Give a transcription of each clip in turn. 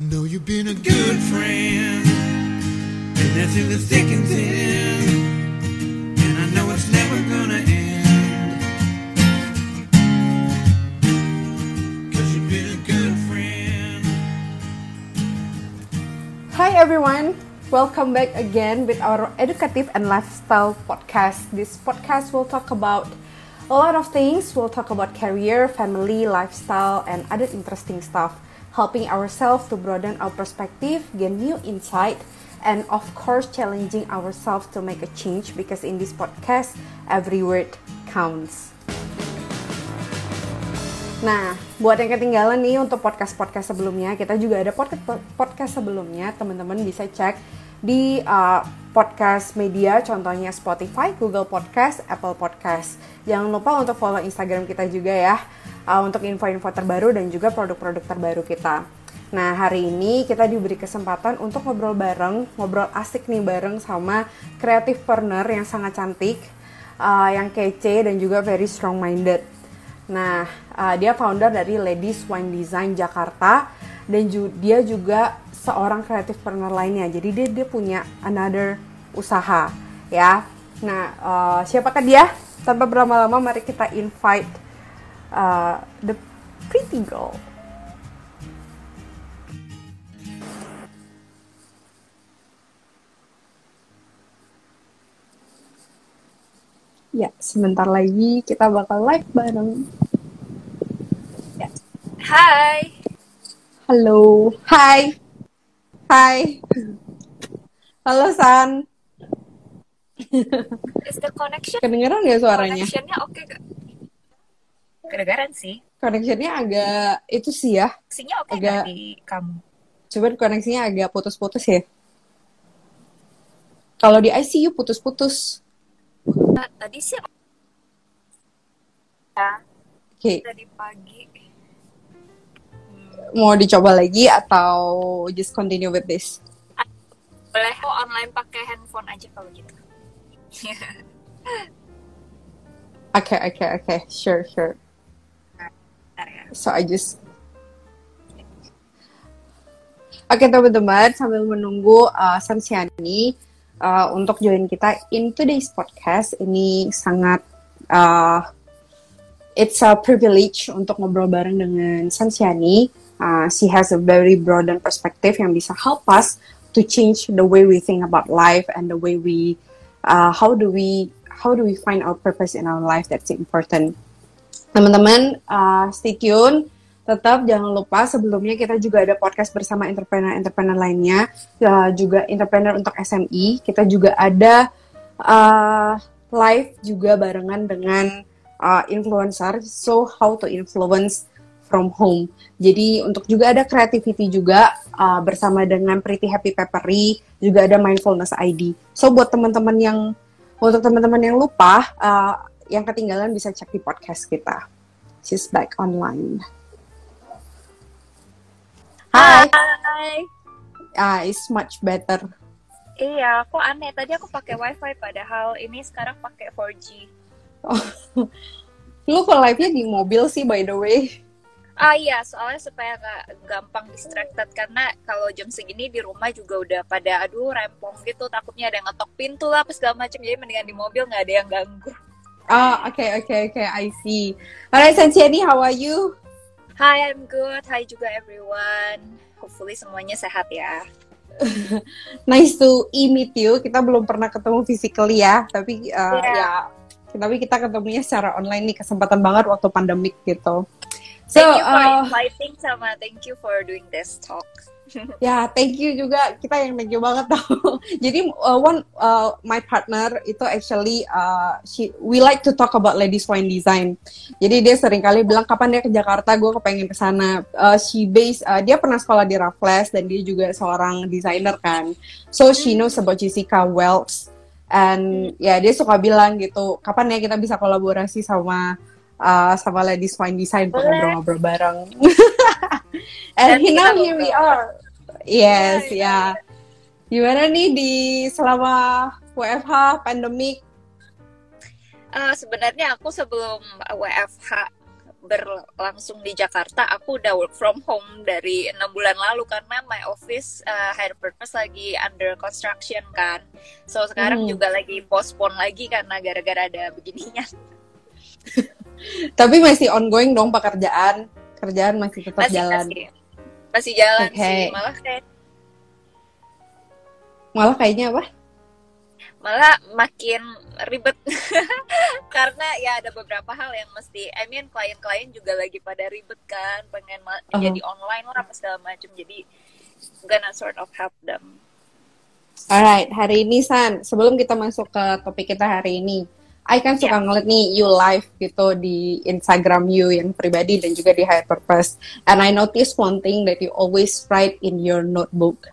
Know you've been a good friend, and that's in the thick and thin. And I know it's never gonna end. Cause you've been a good friend. Hi everyone, welcome back again with our educative and lifestyle podcast. This podcast will talk about a lot of things. We'll talk about career, family, lifestyle, and other interesting stuff, helping ourselves to broaden our perspective, gain new insight, and of course, challenging ourselves to make a change because in this podcast, every word counts. Nah, buat yang ketinggalan nih untuk podcast-podcast sebelumnya, kita juga ada podcast podcast sebelumnya, teman-teman bisa cek di uh, podcast media, contohnya Spotify, Google Podcast, Apple Podcast. Jangan lupa untuk follow Instagram kita juga ya, uh, untuk info-info terbaru dan juga produk-produk terbaru kita. Nah, hari ini kita diberi kesempatan untuk ngobrol bareng, ngobrol asik nih bareng sama creative partner yang sangat cantik, uh, yang kece dan juga very strong minded. Nah, uh, dia founder dari Ladies Wine Design Jakarta dan ju dia juga seorang creative partner lainnya. Jadi dia dia punya another usaha, ya. Nah, uh, siapakah dia? Tanpa berlama-lama, mari kita invite uh, the pretty girl. Ya, sebentar lagi kita bakal live bareng. Ya. Hai, Halo. Hai. Hai. Halo San. Is the connection Kedengeran nggak suaranya? connectionnya oke gak? Kedengaran sih, Connectionnya agak itu sih ya. sinyal oke Agak- gak di kamu? Cuman koneksinya agak putus-putus ya. Kalau di ICU putus-putus. Nah, tadi sih ya, Oke, tadi pagi Hmm, mau dicoba lagi atau just continue with this? boleh kok online pakai handphone aja kalau gitu. Oke, oke, oke. Sure, sure. Bentar ya. So I just Oke teman-teman sambil menunggu uh, Sansiani uh, untuk join kita in today's podcast ini sangat uh, it's a privilege untuk ngobrol bareng dengan Sansiani. Uh, she has a very broad and perspective yang bisa help us to change the way we think about life and the way we uh, how do we how do we find our purpose in our life that's important. Teman-teman, uh, stay tune. Tetap jangan lupa sebelumnya kita juga ada podcast bersama entrepreneur-entrepreneur lainnya, uh, juga entrepreneur untuk SME. Kita juga ada uh, live juga barengan dengan uh, influencer. So how to influence from home. Jadi untuk juga ada creativity juga uh, bersama dengan Pretty Happy Peppery, juga ada Mindfulness ID. So buat teman-teman yang untuk teman-teman yang lupa, uh, yang ketinggalan bisa cek di podcast kita. She's back online. Hai, Hai. ah, it's much better. Iya, kok aneh. Tadi aku pakai wifi padahal ini sekarang pakai 4G. Lu kok live-nya di mobil sih by the way? Ah iya, soalnya supaya nggak gampang distracted karena kalau jam segini di rumah juga udah pada aduh rempong gitu takutnya ada yang ngetok pintu lah apa segala macam jadi mendingan di mobil nggak ada yang ganggu. Ah, oke oke oke, I see. Alright, Sansiani, how are you? Hi, I'm good. Hi juga everyone. Hopefully semuanya sehat ya. Nice to meet you. Kita belum pernah ketemu physically ya, tapi uh, Iya. ya, tapi kita ketemunya secara online nih kesempatan banget waktu pandemik gitu. So, Thank you for uh, inviting sama thank you for doing this talk. ya thank you juga kita yang thank you banget tau. Jadi uh, one uh, my partner itu actually uh, she we like to talk about ladies wine design. Jadi dia sering kali bilang kapan dia ke Jakarta, gue kepengen ke sana. Uh, she base uh, dia pernah sekolah di Raffles dan dia juga seorang desainer kan. So she knows about Jessica Wells and ya dia suka bilang gitu, kapan ya kita bisa kolaborasi sama uh, sama ladies wine design Boleh. ngobrol-ngobrol bareng. and Nanti now here we are. Yes, ya. Gimana nih di selama WFH pandemik? Eh, sebenarnya aku sebelum WFH berlangsung di Jakarta, aku udah work from home dari enam bulan lalu karena my office uh, higher purpose lagi under construction kan. So sekarang Hmm. juga lagi postpone lagi karena gara-gara ada beginian. Tapi masih ongoing dong pekerjaan. Kerjaan masih tetap Masih jalan. masih masih jalan Oke. sih. Malah kayak Malah kayaknya apa? malah makin ribet karena ya ada beberapa hal yang mesti I mean klien-klien juga lagi pada ribet kan pengen ma- Uh-huh. jadi online lah apa segala macam jadi gonna sort of help them Alright, hari ini San, sebelum kita masuk ke topik kita hari ini, I kan suka Ya. ngeliat nih you live gitu di Instagram you yang pribadi dan juga di Higher Purpose. And I notice one thing that you always write in your notebook.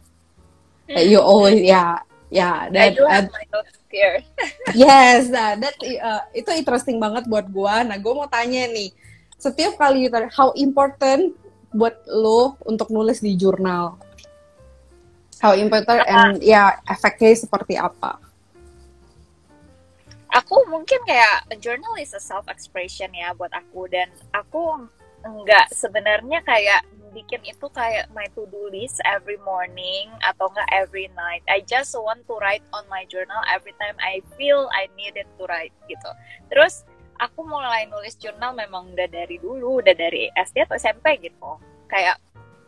That you always, yeah, yeah. I That, do have that- my notes here yes, nah, that, uh, itu interesting banget buat gua. Nah, gua mau tanya nih, setiap kali you tanya, how important buat lo untuk nulis di jurnal? How important and ya efeknya seperti apa? Aku mungkin kayak a journal is a self expression ya buat aku dan aku enggak sebenarnya kayak bikin itu kayak my to do list every morning atau enggak every night. I just want to write on my journal every time I feel I needed to write gitu. Terus aku mulai nulis jurnal memang udah dari dulu, udah dari SD atau SMP gitu. Kayak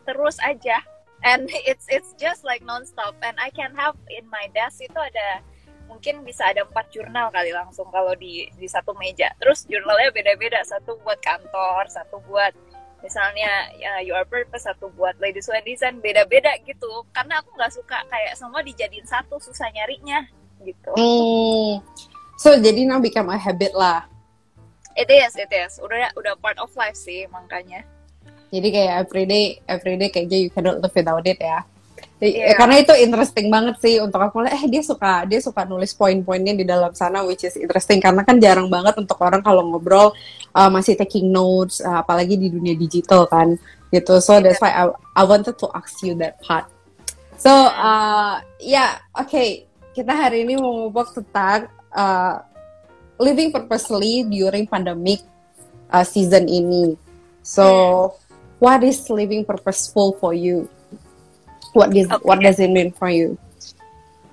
terus aja. And it's it's just like nonstop. And I can have in my desk itu ada mungkin bisa ada empat jurnal kali langsung kalau di di satu meja. Terus jurnalnya beda-beda, satu buat kantor, satu buat misalnya ya your purpose, satu buat ladies and design, beda-beda gitu. Karena aku nggak suka kayak semua dijadiin satu, susah nyarinya gitu. Hmm. So jadi now become a habit lah. It is, it is. Udah udah part of life sih makanya. Jadi kayak everyday, everyday kayaknya you cannot live without it ya. Iya. Karena itu interesting banget sih untuk aku eh dia suka dia suka nulis poin-poinnya di dalam sana which is interesting karena kan jarang banget untuk orang kalau ngobrol uh, masih taking notes uh, apalagi di dunia digital kan gitu. So that's why I, I wanted to ask you that part. So uh, ya oke kita hari ini mau ngobrol tentang uh, living purposely during pandemic uh, season ini. So what is living purposeful for you? What does what does it mean for you?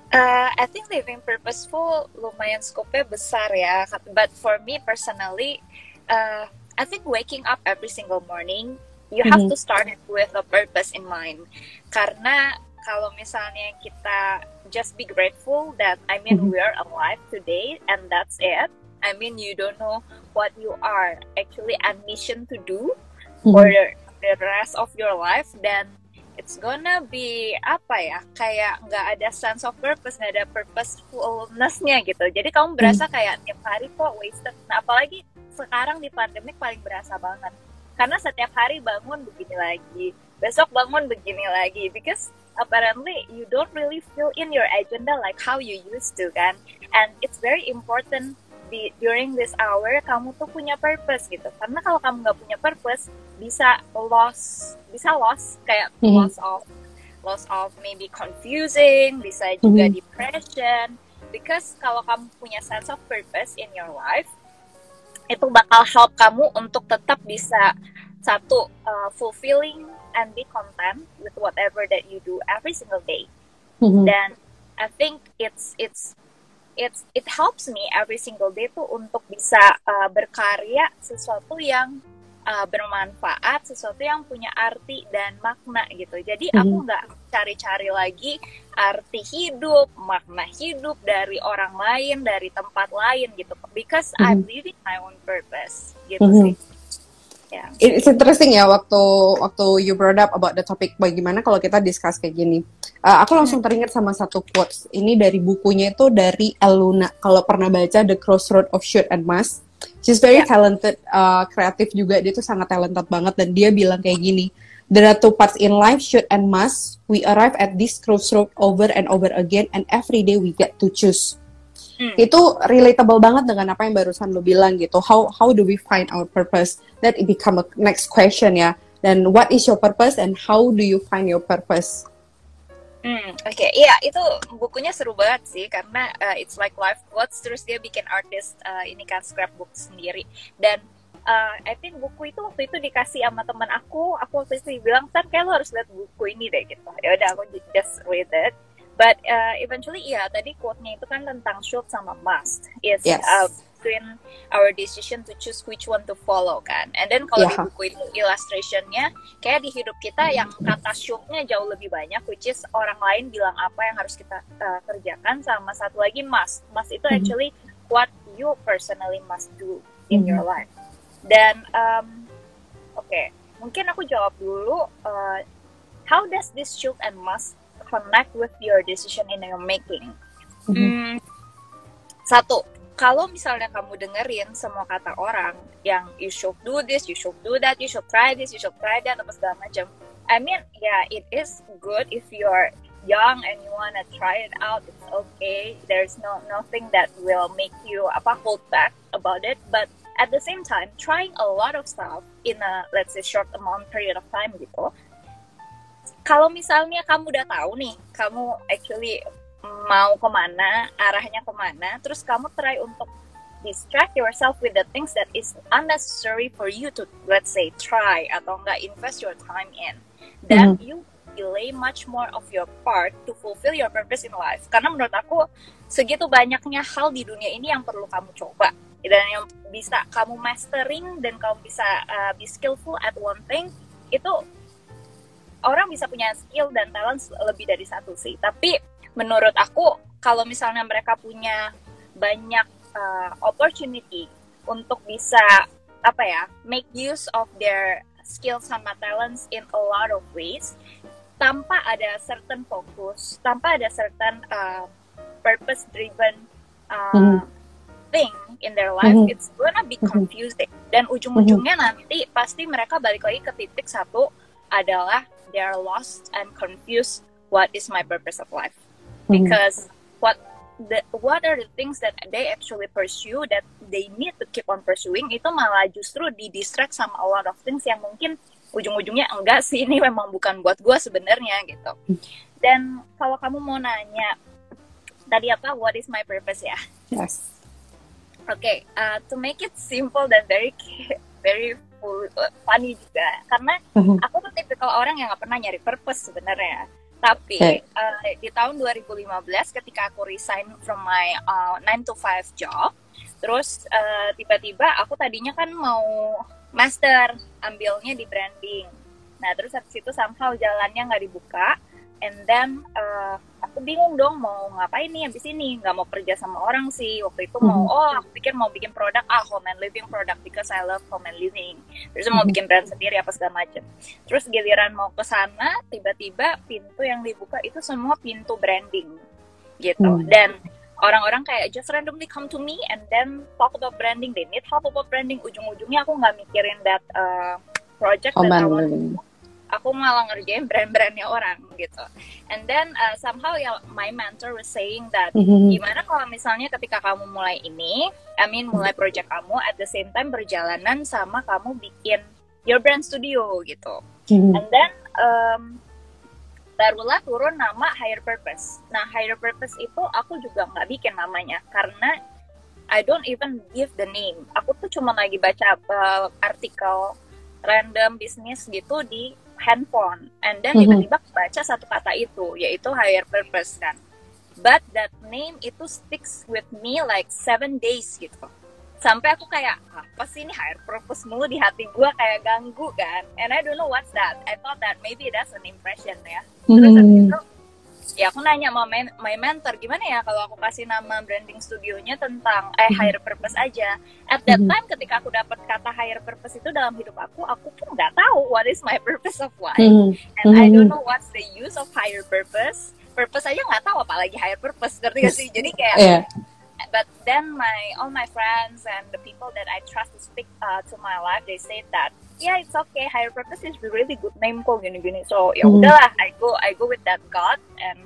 Uh, I think living purposeful lumayan scope-nya besar ya. But for me personally, uh, I think waking up every single morning, you have Mhm. to start it with a purpose in mind. Karena kalau misalnya kita just be grateful that I mean Mhm. we're alive today and that's it. I mean you don't know what you are actually on mission to do for the, the rest of your life dan it's gonna be apa ya kayak nggak ada sense of purpose nggak ada purposefulness-nya gitu. Jadi kamu berasa kayak tiap hari kok wasted. Nah apalagi sekarang di pandemik paling berasa banget. Karena setiap hari bangun begini lagi besok bangun begini lagi. Because apparently you don't really fill in your agenda like how you used to kan? And it's very important di during this hour kamu tuh punya purpose gitu karena kalau kamu nggak punya purpose bisa loss bisa loss kayak Mhm. loss of loss of maybe confusing bisa juga Mhm. depression because kalau kamu punya sense of purpose in your life itu bakal help kamu untuk tetap bisa satu uh, fulfilling and be content with whatever that you do every single day Mhm. dan I think it's it's it's it helps me every single day tuh untuk bisa uh, berkarya sesuatu yang uh, bermanfaat, sesuatu yang punya arti dan makna gitu. Jadi Mhm. aku nggak cari-cari lagi arti hidup, makna hidup dari orang lain, dari tempat lain gitu. Because I'm living my own purpose gitu Mhm. sih. Ya. It's interesting ya waktu waktu you brought up about the topic bagaimana kalau kita discuss kayak gini. Uh, aku langsung teringat sama satu quotes. Ini dari bukunya itu dari Eluna. Kalau pernah baca The Crossroad of Should and Must. She's very Yeah. talented, uh, kreatif juga. Dia tuh sangat talented banget dan dia bilang kayak gini. There are two parts in life, should and must. We arrive at this crossroad over and over again, and every day we get to choose. Hmm. Itu relatable banget dengan apa yang barusan lo bilang gitu. How how do we find our purpose? That it become a next question ya. Dan what is your purpose and how do you find your purpose? Hmm, oke, iya itu bukunya seru banget sih karena uh, it's like life quotes terus dia bikin artist uh, ini kan scrapbook sendiri. Dan uh, I think buku itu waktu itu dikasih sama teman aku aku waktu itu bilang kan kayak lo harus lihat buku ini deh gitu. Ya udah aku just read it. But uh, eventually ya tadi quote-nya itu kan tentang should sama must is Yes. uh, between our decision to choose which one to follow kan and then kalau di Yeah. buku itu illustrationnya kayak di hidup kita yang kata should-nya jauh lebih banyak which is orang lain bilang apa yang harus kita uh, kerjakan sama satu lagi must must itu Mhm. actually what you personally must do in Mhm. your life dan um, oke mungkin aku jawab dulu uh, how does this should and must connect with your decision in your making Mhm. Hmm, satu kalau misalnya kamu dengerin semua kata orang yang you should do this, you should do that, you should try this, you should try that, apa segala macam. I mean, yeah, it is good if you're young and you wanna try it out. It's okay. There's no nothing that will make you apa hold back about it. But at the same time, trying a lot of stuff in a let's say short amount period of time gitu. Kalau misalnya kamu udah tahu nih, kamu actually mau ke mana, arahnya ke mana, terus kamu try untuk distract yourself with the things that is unnecessary for you to, let's say, try atau enggak invest your time in, then you delay much more of your part to fulfill your purpose in life. Karena menurut aku segitu banyaknya hal di dunia ini yang perlu kamu coba dan yang bisa kamu mastering dan kamu bisa uh, be skillful at one thing itu orang bisa punya skill dan talent lebih dari satu sih. Tapi menurut aku kalau misalnya mereka punya banyak uh, opportunity untuk bisa apa ya make use of their skills sama talents in a lot of ways tanpa ada certain focus, tanpa ada certain uh, purpose driven uh, Mhm. thing in their life, Mhm. it's gonna be Mhm. confusing. Dan ujung-ujungnya nanti pasti mereka balik lagi ke titik satu adalah they are lost and confused what is my purpose of life. Because what the what are the things that they actually pursue that they need to keep on pursuing itu malah justru di distract sama a lot of things yang mungkin ujung-ujungnya enggak sih. Ini memang bukan buat gua sebenarnya gitu. Dan kalau kamu mau nanya tadi apa? What is my purpose ya? Yes. Oke, uh, to make it simple dan very very full, uh, funny juga, karena Mhm. aku tuh tipikal orang yang nggak pernah nyari purpose sebenarnya. Tapi uh, di tahun 2015 ketika aku resign from my uh, 9 to 5 job, terus uh, tiba-tiba aku tadinya kan mau master, ambilnya di branding. Nah, terus habis itu somehow jalannya nggak dibuka, and then uh, aku bingung dong mau ngapain nih habis ini nggak mau kerja sama orang sih waktu itu mau Mhm. oh aku pikir mau bikin produk ah home and living product because I love home and living terus mau Mhm. bikin brand sendiri apa segala macem terus giliran mau ke sana tiba-tiba pintu yang dibuka itu semua pintu branding gitu Hmm. dan orang-orang kayak just randomly come to me and then talk about branding they need help about branding ujung-ujungnya aku nggak mikirin that uh, project Home that I and want living. Aku malah ngerjain brand-brandnya orang gitu. And then uh, somehow ya my mentor was saying that Mhm. gimana kalau misalnya ketika kamu mulai ini, I mean mulai project kamu at the same time berjalanan sama kamu bikin your brand studio gitu. Mhm. And then um, barulah turun nama Higher Purpose. Nah Higher Purpose itu aku juga nggak bikin namanya karena I don't even give the name. Aku tuh cuma lagi baca uh, artikel random bisnis gitu di handphone, and then Mhm. tiba-tiba baca satu kata itu, yaitu Higher Purpose kan. But that name itu sticks with me like seven days gitu. Sampai aku kayak apa sih ini higher purpose mulu di hati gua kayak ganggu kan. And I don't know what's that. I thought that maybe that's an impression ya. Terus Mhm. itu ya aku nanya sama my, my mentor gimana ya kalau aku kasih nama branding studionya tentang eh higher purpose aja. At that time ketika aku dapat kata higher purpose itu dalam hidup aku, aku pun nggak tahu what is my purpose of life. Mhm. And I don't Mhm. know what's the use of higher purpose. Purpose aja nggak tahu apalagi higher purpose, ngerti gak sih? Jadi kayak Iya. but then my all my friends and the people that I trust to speak uh, to my life they say that yeah it's okay. Higher purpose is a really good name kok gini gini so ya Hmm. udahlah I go I go with that God and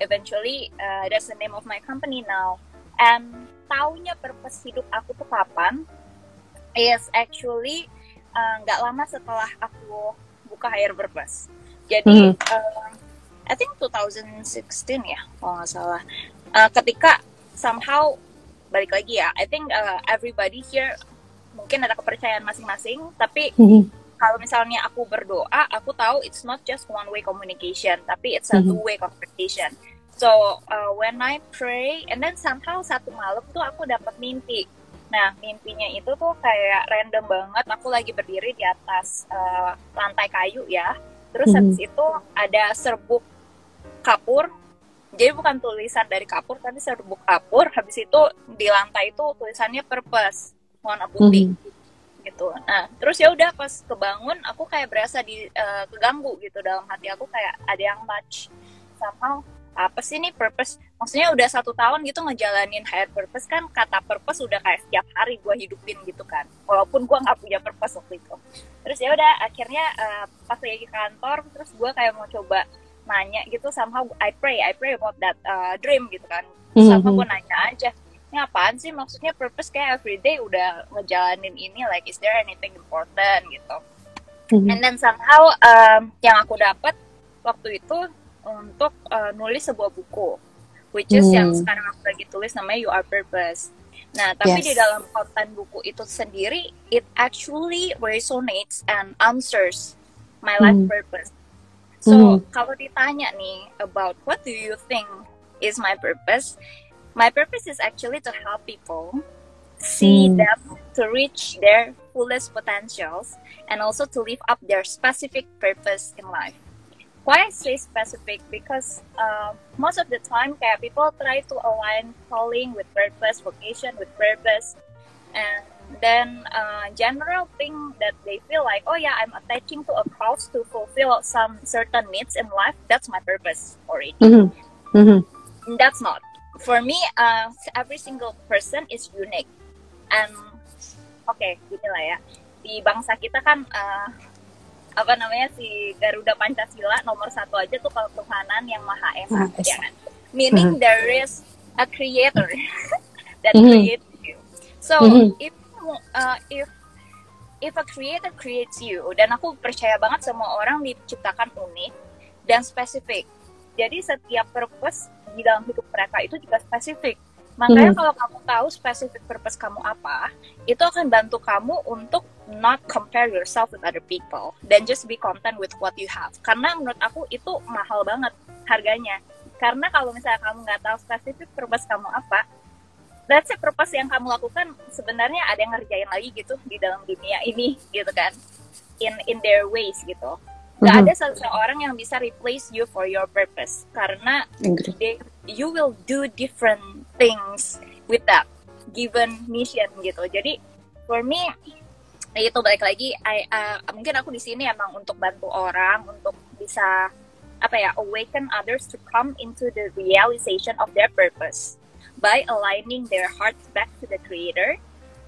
eventually uh, that's the name of my company now. And taunya purpose hidup aku tuh kapan? Is actually uh, nggak lama setelah aku buka higher purpose. Jadi Hmm. uh, I think 2016 ya kalau nggak salah. Uh, ketika somehow balik lagi ya I think uh, everybody here mungkin ada kepercayaan masing-masing tapi Mhm. kalau misalnya aku berdoa aku tahu it's not just one way communication tapi it's a Mhm. two way communication so uh, when I pray and then somehow satu malam tuh aku dapat mimpi nah mimpinya itu tuh kayak random banget aku lagi berdiri di atas uh, lantai kayu ya terus Mhm. habis itu ada serbuk kapur jadi bukan tulisan dari kapur tapi serbuk kapur habis itu di lantai itu tulisannya purpose warna putih Mhm. gitu. Nah, terus ya udah pas kebangun aku kayak berasa di eh, keganggu gitu dalam hati aku kayak ada yang touch somehow apa sih nih purpose? Maksudnya udah satu tahun gitu ngejalanin higher purpose kan kata purpose udah kayak setiap hari gue hidupin gitu kan. Walaupun gue nggak punya purpose waktu itu. Terus ya udah akhirnya eh, pas lagi ke kantor terus gue kayak mau coba nanya gitu somehow I pray I pray about that uh, dream gitu kan. Sama Mhm. gue nanya aja ini apaan sih maksudnya purpose kayak everyday udah ngejalanin ini like is there anything important gitu Mhm. and then somehow um, yang aku dapat waktu itu untuk uh, nulis sebuah buku which is Hmm. yang sekarang aku lagi tulis namanya You Are Purpose nah tapi Yes. di dalam konten buku itu sendiri it actually resonates and answers my life Hmm. purpose so Hmm. kalau ditanya nih about what do you think is my purpose my purpose is actually to help people see Hmm. them to reach their fullest potentials and also to live up their specific purpose in life. Why I say specific? Because uh, most of the time, kayak people try to align calling with purpose, vocation with purpose, and then uh, general thing that they feel like, oh yeah, I'm attaching to a cause to fulfill some certain needs in life. That's my purpose already. Mhm. Mhm. That's not. For me, uh, every single person is unique. And oke, gini lah ya. Di bangsa kita kan uh, apa namanya si Garuda Pancasila nomor satu aja tuh ketuhanan yang maha esa, Esa. ya kan? Meaning Mhm. there is a creator that Mhm. creates you. So Mhm. if uh, if if a creator creates you, dan aku percaya banget semua orang diciptakan unik dan spesifik. Jadi setiap purpose di dalam hidup mereka itu juga spesifik. Makanya Mhm. kalau kamu tahu spesifik purpose kamu apa, itu akan bantu kamu untuk not compare yourself with other people dan just be content with what you have. Karena menurut aku itu mahal banget harganya. Karena kalau misalnya kamu nggak tahu spesifik purpose kamu apa, that's it purpose yang kamu lakukan sebenarnya ada yang ngerjain lagi gitu di dalam dunia ini gitu kan in in their ways gitu nggak Mhm. ada seseorang yang bisa replace you for your purpose karena they, you will do different things with that given mission gitu jadi for me itu balik lagi I, uh, mungkin aku di sini emang untuk bantu orang untuk bisa apa ya awaken others to come into the realization of their purpose by aligning their hearts back to the creator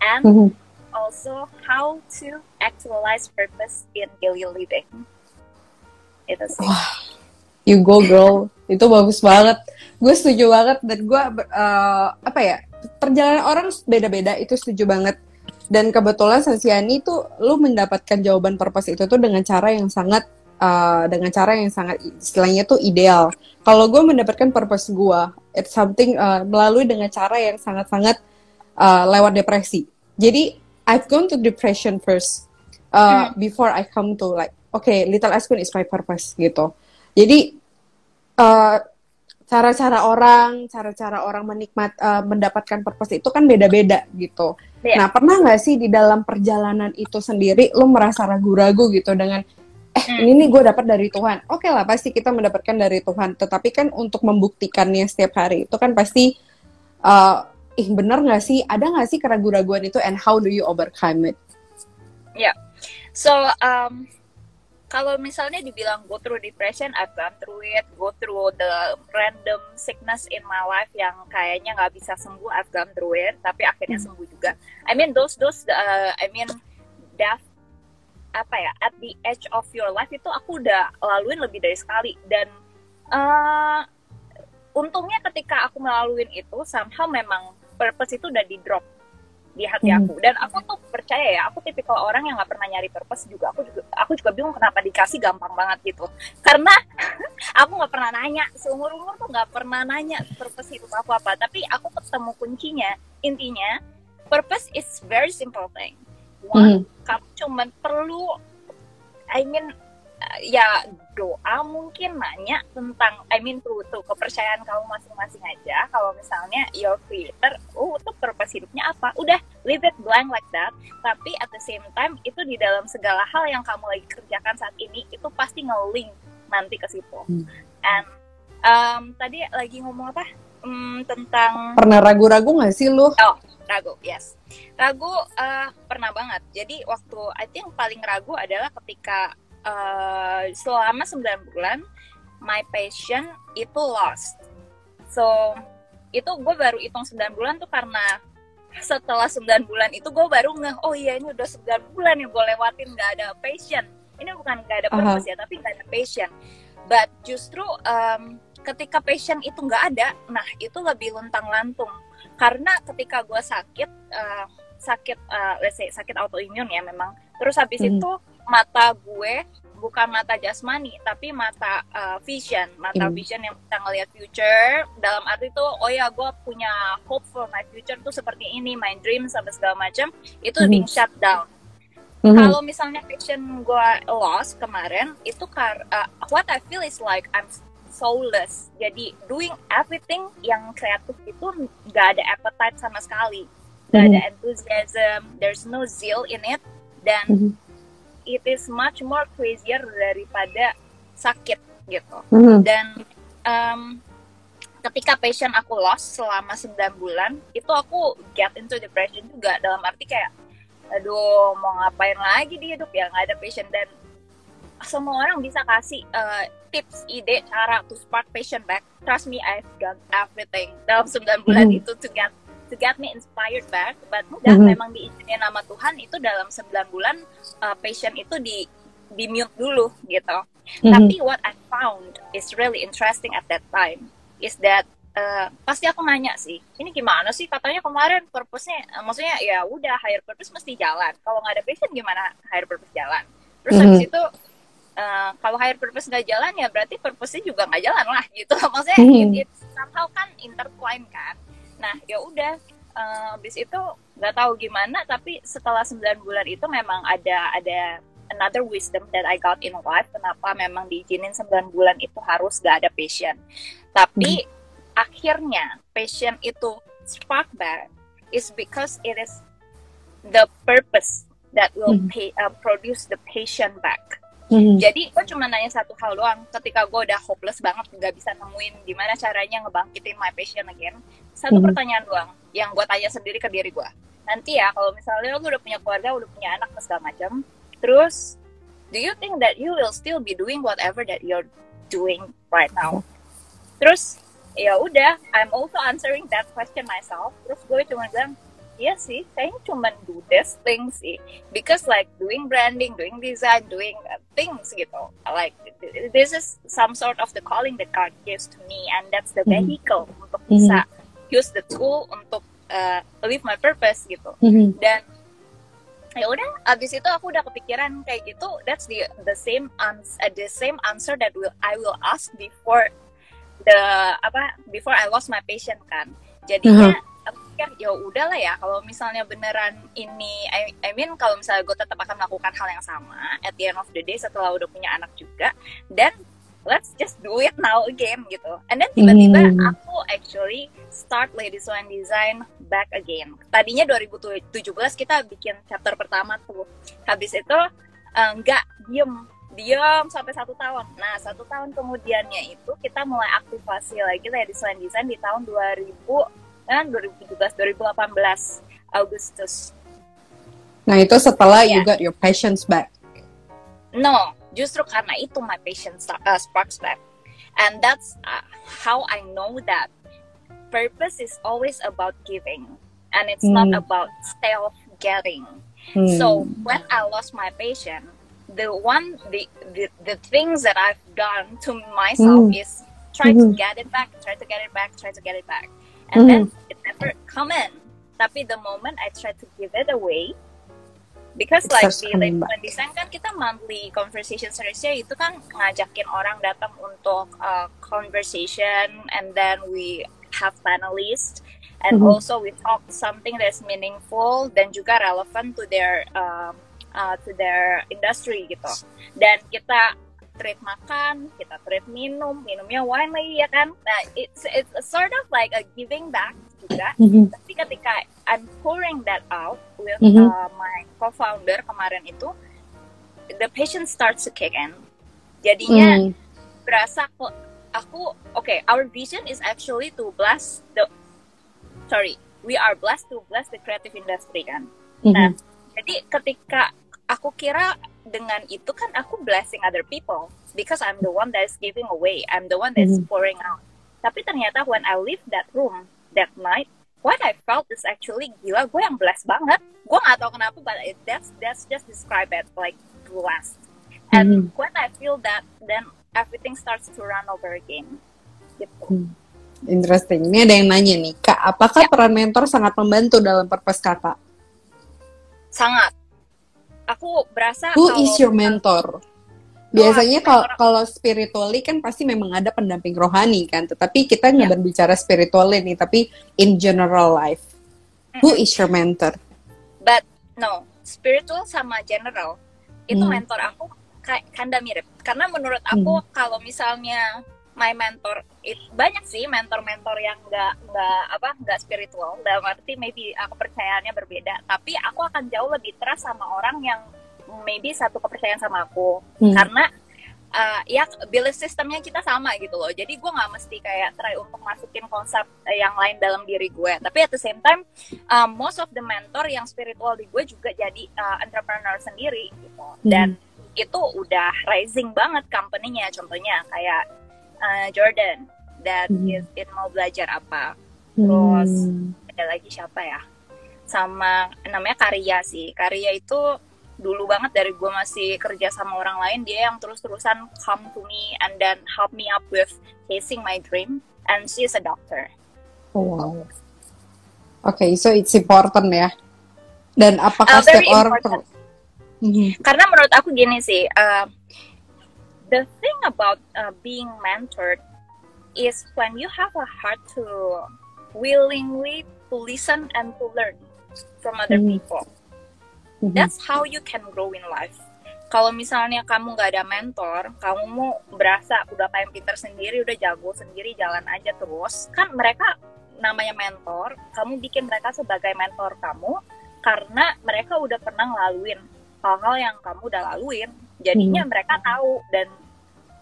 and Mhm. also how to actualize purpose in daily living itu sih You go girl, itu bagus banget. Gue setuju banget dan gue eh, apa ya perjalanan orang beda-beda itu setuju banget. Dan kebetulan Sansiani tuh lu mendapatkan jawaban purpose itu tuh dengan cara yang sangat eh, dengan cara yang sangat istilahnya tuh ideal. Kalau gue mendapatkan purpose gue, it's something eh, melalui dengan cara yang sangat-sangat eh, lewat depresi. Jadi I've gone to depression first uh, before I come to like okay Little Aspen is my purpose gitu. Jadi eh, cara-cara orang, cara-cara orang menikmat eh, mendapatkan purpose itu kan beda-beda gitu. Iya. Nah, pernah nggak sih di dalam perjalanan itu sendiri lo merasa ragu-ragu gitu dengan eh Hmm. ini nih gue dapat dari Tuhan. Oke lah, pasti kita mendapatkan dari Tuhan. Tetapi kan untuk membuktikannya setiap hari itu kan pasti eh ih bener nggak sih? Ada nggak sih keraguan-raguan itu and how do you overcome it? So, um, kalau misalnya dibilang go through depression, I've gone through it, go through the random sickness in my life yang kayaknya nggak bisa sembuh, I've gone through it, tapi akhirnya sembuh juga. I mean those those, uh, I mean death apa ya at the edge of your life itu aku udah laluin lebih dari sekali. Dan uh, untungnya ketika aku melaluin itu somehow memang purpose itu udah di drop di hati Hmm. aku dan aku tuh percaya ya aku tipikal orang yang nggak pernah nyari purpose juga. Aku juga aku juga bingung kenapa dikasih gampang banget gitu. Karena aku nggak pernah nanya. Seumur umur tuh nggak pernah nanya purpose hidup aku apa. Tapi aku ketemu kuncinya. Intinya purpose is very simple thing. One, Mhm. kamu cuman perlu, I mean, ya doa mungkin nanya tentang, I mean tuh, tuh kepercayaan kamu masing-masing aja. Kalau misalnya your creator, oh tuh purpose hidupnya apa? Udah leave it blank like that. Tapi at the same time itu di dalam segala hal yang kamu lagi kerjakan saat ini itu pasti nge-link nanti ke situ. Hmm. And um, tadi lagi ngomong apa? Hmm, tentang Pernah ragu-ragu nggak sih lu? ragu yes ragu eh, pernah banget jadi waktu I think paling ragu adalah ketika eh, selama 9 bulan my passion itu lost. So itu gue baru hitung 9 bulan tuh karena setelah 9 bulan itu gue baru ngeh oh iya ini udah 9 bulan yang gue lewatin gak ada passion. Ini bukan gak ada purpose ya tapi gak ada passion. But justru em, ketika passion itu nggak ada nah itu lebih luntang lantung. Karena ketika gue sakit eh, sakit eh, let's say sakit autoimun ya memang terus habis Mhm. itu mata gue bukan mata jasmani tapi mata eh, vision. Mata Mhm. vision yang bisa ngelihat future. Dalam arti tuh oh ya gue punya hope for my future tuh seperti ini my dreams sampai segala macam. Itu Mhm. being shut down. Mhm. kalau misalnya passion gue lost kemarin itu kar uh, what I feel is like I'm soulless. Jadi doing everything yang kreatif itu nggak ada appetite sama sekali. Nggak ada enthusiasm. There's no zeal in it. Dan Mhm. It is much more crazier daripada sakit gitu. Mhm. dan um, ketika passion aku lost selama 9 bulan itu aku get into depression juga. Dalam arti kayak aduh mau ngapain lagi di hidup ya? Nggak ada passion. Dan semua orang bisa kasih uh, tips ide cara to spark passion back. Trust me I've done everything dalam 9 bulan Mhm. itu to get to get me inspired back but udah Mhm. memang diizinin nama Tuhan itu dalam 9 bulan uh, passion itu di di mute dulu gitu Mhm. tapi what I found is really interesting at that time is that uh, pasti aku nanya sih, ini gimana sih katanya kemarin purpose-nya, uh, maksudnya ya udah higher purpose mesti jalan. Kalau nggak ada passion gimana higher purpose jalan? Terus habis Mhm. itu uh, kalau higher purpose nggak jalan ya berarti purpose-nya juga nggak jalan lah gitu. Maksudnya Mhm. it, it somehow kan intertwine kan. Nah ya udah uh, habis itu nggak tahu gimana tapi setelah 9 bulan itu memang ada ada another wisdom that I got in life kenapa memang diizinin 9 bulan itu harus gak ada passion tapi akhirnya passion itu spark back is because it is the purpose that will Mhm. pay, uh, produce the passion back Mhm. jadi gue cuma nanya satu hal doang ketika gue udah hopeless banget nggak bisa nemuin gimana caranya ngebangkitin my passion again satu Mhm. pertanyaan doang yang gue tanya sendiri ke diri gue nanti ya kalau misalnya lo udah punya keluarga udah punya anak dan segala macam terus do you think that you will still be doing whatever that you're doing right now terus ya udah I'm also answering that question myself terus gue cuma bilang Iya sih, kayaknya cuma do this thing sih. Because like doing branding, doing design, doing uh, things gitu. Like this is some sort of the calling that God gives to me, and that's the Mhm. vehicle untuk Mhm. bisa use the tool untuk uh, live my purpose gitu. Mhm. Dan ya udah, abis itu aku udah kepikiran kayak gitu. That's the the same ans uh, the same answer that will I will ask before the apa before I lost my patient kan. Jadinya aku pikir ya udahlah ya kalau misalnya beneran ini I, I mean kalau misalnya gue tetap akan melakukan hal yang sama at the end of the day setelah udah punya anak juga dan let's just do it now again gitu. And then tiba-tiba Hmm. aku actually start Ladies One Design back again. Tadinya 2017 kita bikin chapter pertama tuh. Habis itu eh, nggak diem. Diam sampai satu tahun. Nah satu tahun kemudiannya itu kita mulai aktivasi lagi Ladies One Design di tahun 2000 kan 2017 2018 Agustus. Nah itu setelah you Iya. got your passions back. no justru karena itu my patient sta- uh, sparks back and that's uh, how I know that purpose is always about giving and it's not Hmm. about self getting Hmm. So when I lost my patient, the one the the, the things that I've done to myself Mm. is try to Mhm. get it back, try to get it back, try to get it back, and then Mm-hmm. it never come in. Tapi the moment I try to give it away, because like di Ladies Design kan kita monthly conversation seriesnya itu kan ngajakin orang datang untuk uh, conversation and then we have panelists and Mhm. also we talk something that's meaningful dan juga relevant to their um, uh, to their industry gitu. Dan kita treat makan kita treat minum minumnya wine lagi ya kan? Nah it's it's a sort of like a giving back juga Mhm. tapi ketika I'm pouring that out with Mhm. uh, my co-founder kemarin itu the patient starts to kick in jadinya Hmm. berasa kok aku okay our vision is actually to bless the sorry we are blessed to bless the creative industry kan Nah, Mhm. jadi ketika aku kira dengan itu kan aku blessing other people because I'm the one that is giving away, I'm the one that is Mhm. pouring out. Tapi ternyata when I leave that room that night, what I felt is actually gila gue yang blessed banget. Gue gak tahu kenapa, but it, that's that's just describe it like blessed. And when I feel that, then everything starts to run over again. Gitu. Interesting. Ini ada yang nanya nih, Kak, apakah Ya. peran mentor sangat membantu dalam purpose kakak? Sangat. Aku berasa Who kalau is your mentor? Biasanya aku kalau kalau spiritually kan pasti memang ada pendamping rohani kan, tetapi kita nggak Ya. berbicara spiritually nih, tapi in general life. Who is your mentor? But no, spiritual sama general itu Hmm. mentor aku kayak kanda mirip. Karena menurut aku kalau misalnya my mentor it, banyak sih mentor-mentor yang nggak nggak apa nggak spiritual dalam arti maybe uh, kepercayaannya berbeda tapi aku akan jauh lebih trust sama orang yang maybe satu kepercayaan sama aku. Hmm. karena uh, ya belief sistemnya kita sama gitu loh. Jadi gue nggak mesti kayak try untuk masukin konsep yang lain dalam diri gue. Tapi at the same time uh, most of the mentor yang spiritual di gue juga jadi uh, entrepreneur sendiri gitu. Dan itu udah rising banget company-nya. Contohnya kayak uh, Jordan that Hmm. is it mau belajar apa. Terus Hmm. ada lagi siapa ya? Sama namanya Karya sih. Karya itu dulu banget dari gue masih kerja sama orang lain dia yang terus-terusan come to me and then help me up with chasing my dream and she is a doctor Oh, wow. Oke, so it's important ya. Dan apakah Uh, setiap orang important. Mhm. karena menurut aku gini sih uh, the thing about uh, being mentored is when you have a heart to willingly to listen and to learn from other Mhm. people Mhm. that's how you can grow in life. Kalau misalnya kamu nggak ada mentor, kamu mau berasa udah kayak pinter sendiri, udah jago sendiri, jalan aja terus, kan mereka namanya mentor, kamu bikin mereka sebagai mentor kamu karena mereka udah pernah ngelaluin hal-hal yang kamu udah laluin. Jadinya mereka tahu dan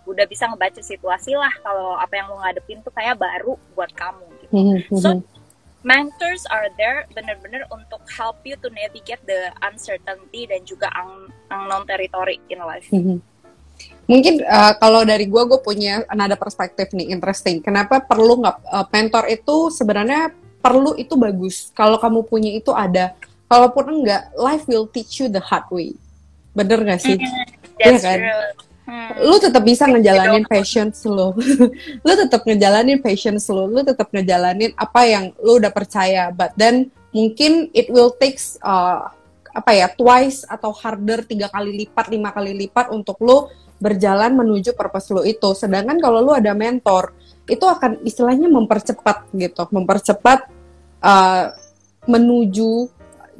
udah bisa ngebaca situasi lah kalau apa yang lo ngadepin tuh kayak baru buat kamu gitu. Mhm, So. Mentors are there bener-bener untuk help you to navigate the uncertainty dan juga un- unknown territory in life. Mhm. Mungkin uh, kalau dari gue, gue punya another perspektif nih, interesting. Kenapa perlu nggak uh, mentor itu sebenarnya perlu itu bagus. Kalau kamu punya itu ada. Kalaupun enggak, life will teach you the hard way. Bener gak sih? That's kan? true. Hmm. Lu tetap bisa ngejalanin dong. passion lu. lu tetap ngejalanin passion lu. Lu tetap ngejalanin apa yang lu udah percaya. But then mungkin it will takes uh, apa ya twice atau harder tiga kali lipat lima kali lipat untuk lu berjalan menuju purpose lu itu. Sedangkan kalau lu ada mentor itu akan istilahnya mempercepat gitu, mempercepat uh, menuju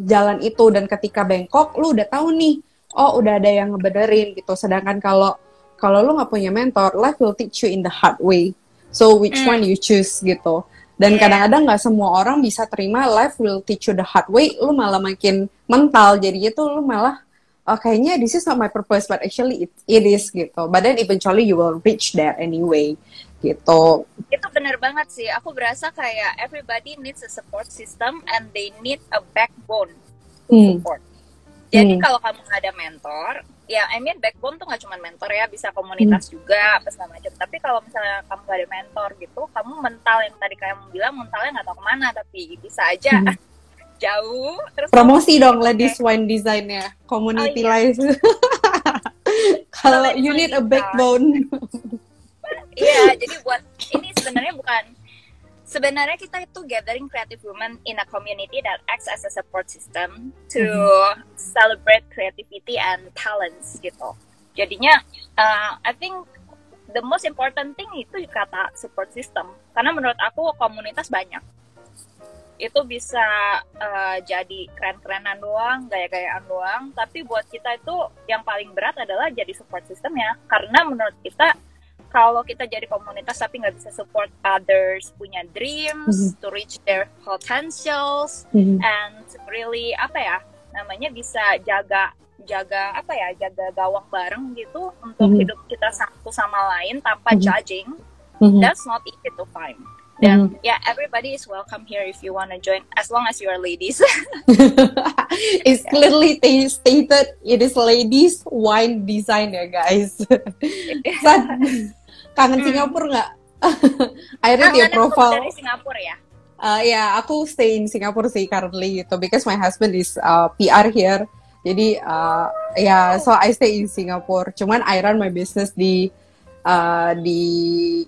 jalan itu dan ketika bengkok lu udah tahu nih oh udah ada yang ngebenerin gitu sedangkan kalau kalau lu nggak punya mentor life will teach you in the hard way so which Hmm. one you choose gitu dan kadang-kadang nggak semua orang bisa terima life will teach you the hard way lu malah makin mental jadinya tuh lu malah oh, kayaknya this is not my purpose but actually it, it is gitu but then eventually you will reach there anyway gitu Itu bener banget sih. Aku berasa kayak everybody needs a support system and they need a backbone to Hmm. support. Jadi Hmm. kalau kamu nggak ada mentor, ya I mean backbone tuh nggak cuma mentor ya, bisa komunitas Hmm. juga, apa segala macam. Tapi kalau misalnya kamu nggak ada mentor gitu, kamu mental yang tadi kamu bilang mentalnya nggak tahu ke mana, tapi bisa aja Hmm. jauh. Terus promosi dong ladies wine design-nya community Oh, iya. life kalau you need a backbone Iya, jadi buat ini sebenarnya bukan sebenarnya kita itu gathering creative women in a community that acts as a support system to celebrate creativity and talents gitu. Jadinya uh, I think the most important thing itu kata support system karena menurut aku komunitas banyak. itu bisa uh, jadi keren-kerenan doang, gaya-gayaan doang. Tapi buat kita itu yang paling berat adalah jadi support systemnya. Karena menurut kita kalau kita jadi komunitas tapi nggak bisa support others punya dreams mm -hmm. to reach their potentials mm -hmm. and really apa ya namanya bisa jaga jaga apa ya jaga gawang bareng gitu untuk mm -hmm. hidup kita satu sama lain tanpa mm -hmm. judging mm -hmm. that's not easy to find dan mm. yeah, everybody is welcome here if you want to join, as long as you are ladies. it's clearly stated it is ladies wine design ya guys. kangen hmm. Singapura nggak? Akhirnya dia profile. dari Singapura ya? Uh, ya, yeah, aku stay in Singapore sih currently gitu because my husband is uh, PR here. Jadi uh, ya, yeah, so I stay in Singapore. Cuman I run my business di uh, di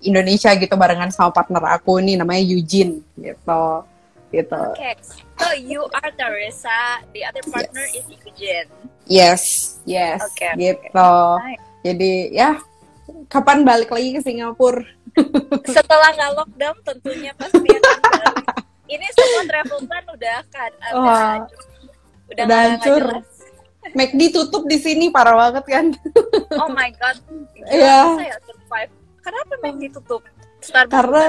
Indonesia gitu barengan sama partner aku nih namanya Eugene gitu gitu. Okay, so you are Teresa, the other partner yes. is Eugene. Yes, yes, okay, gitu. Okay. Jadi ya kapan balik lagi ke Singapura? Setelah nggak lockdown tentunya pasti akan balik. Ini semua travel plan udah kan, udah, oh, udah, udah hancur. McD tutup di sini parah banget kan. oh my god. Iya. Yeah. survive. Kenapa McD tutup? Starbucks Karena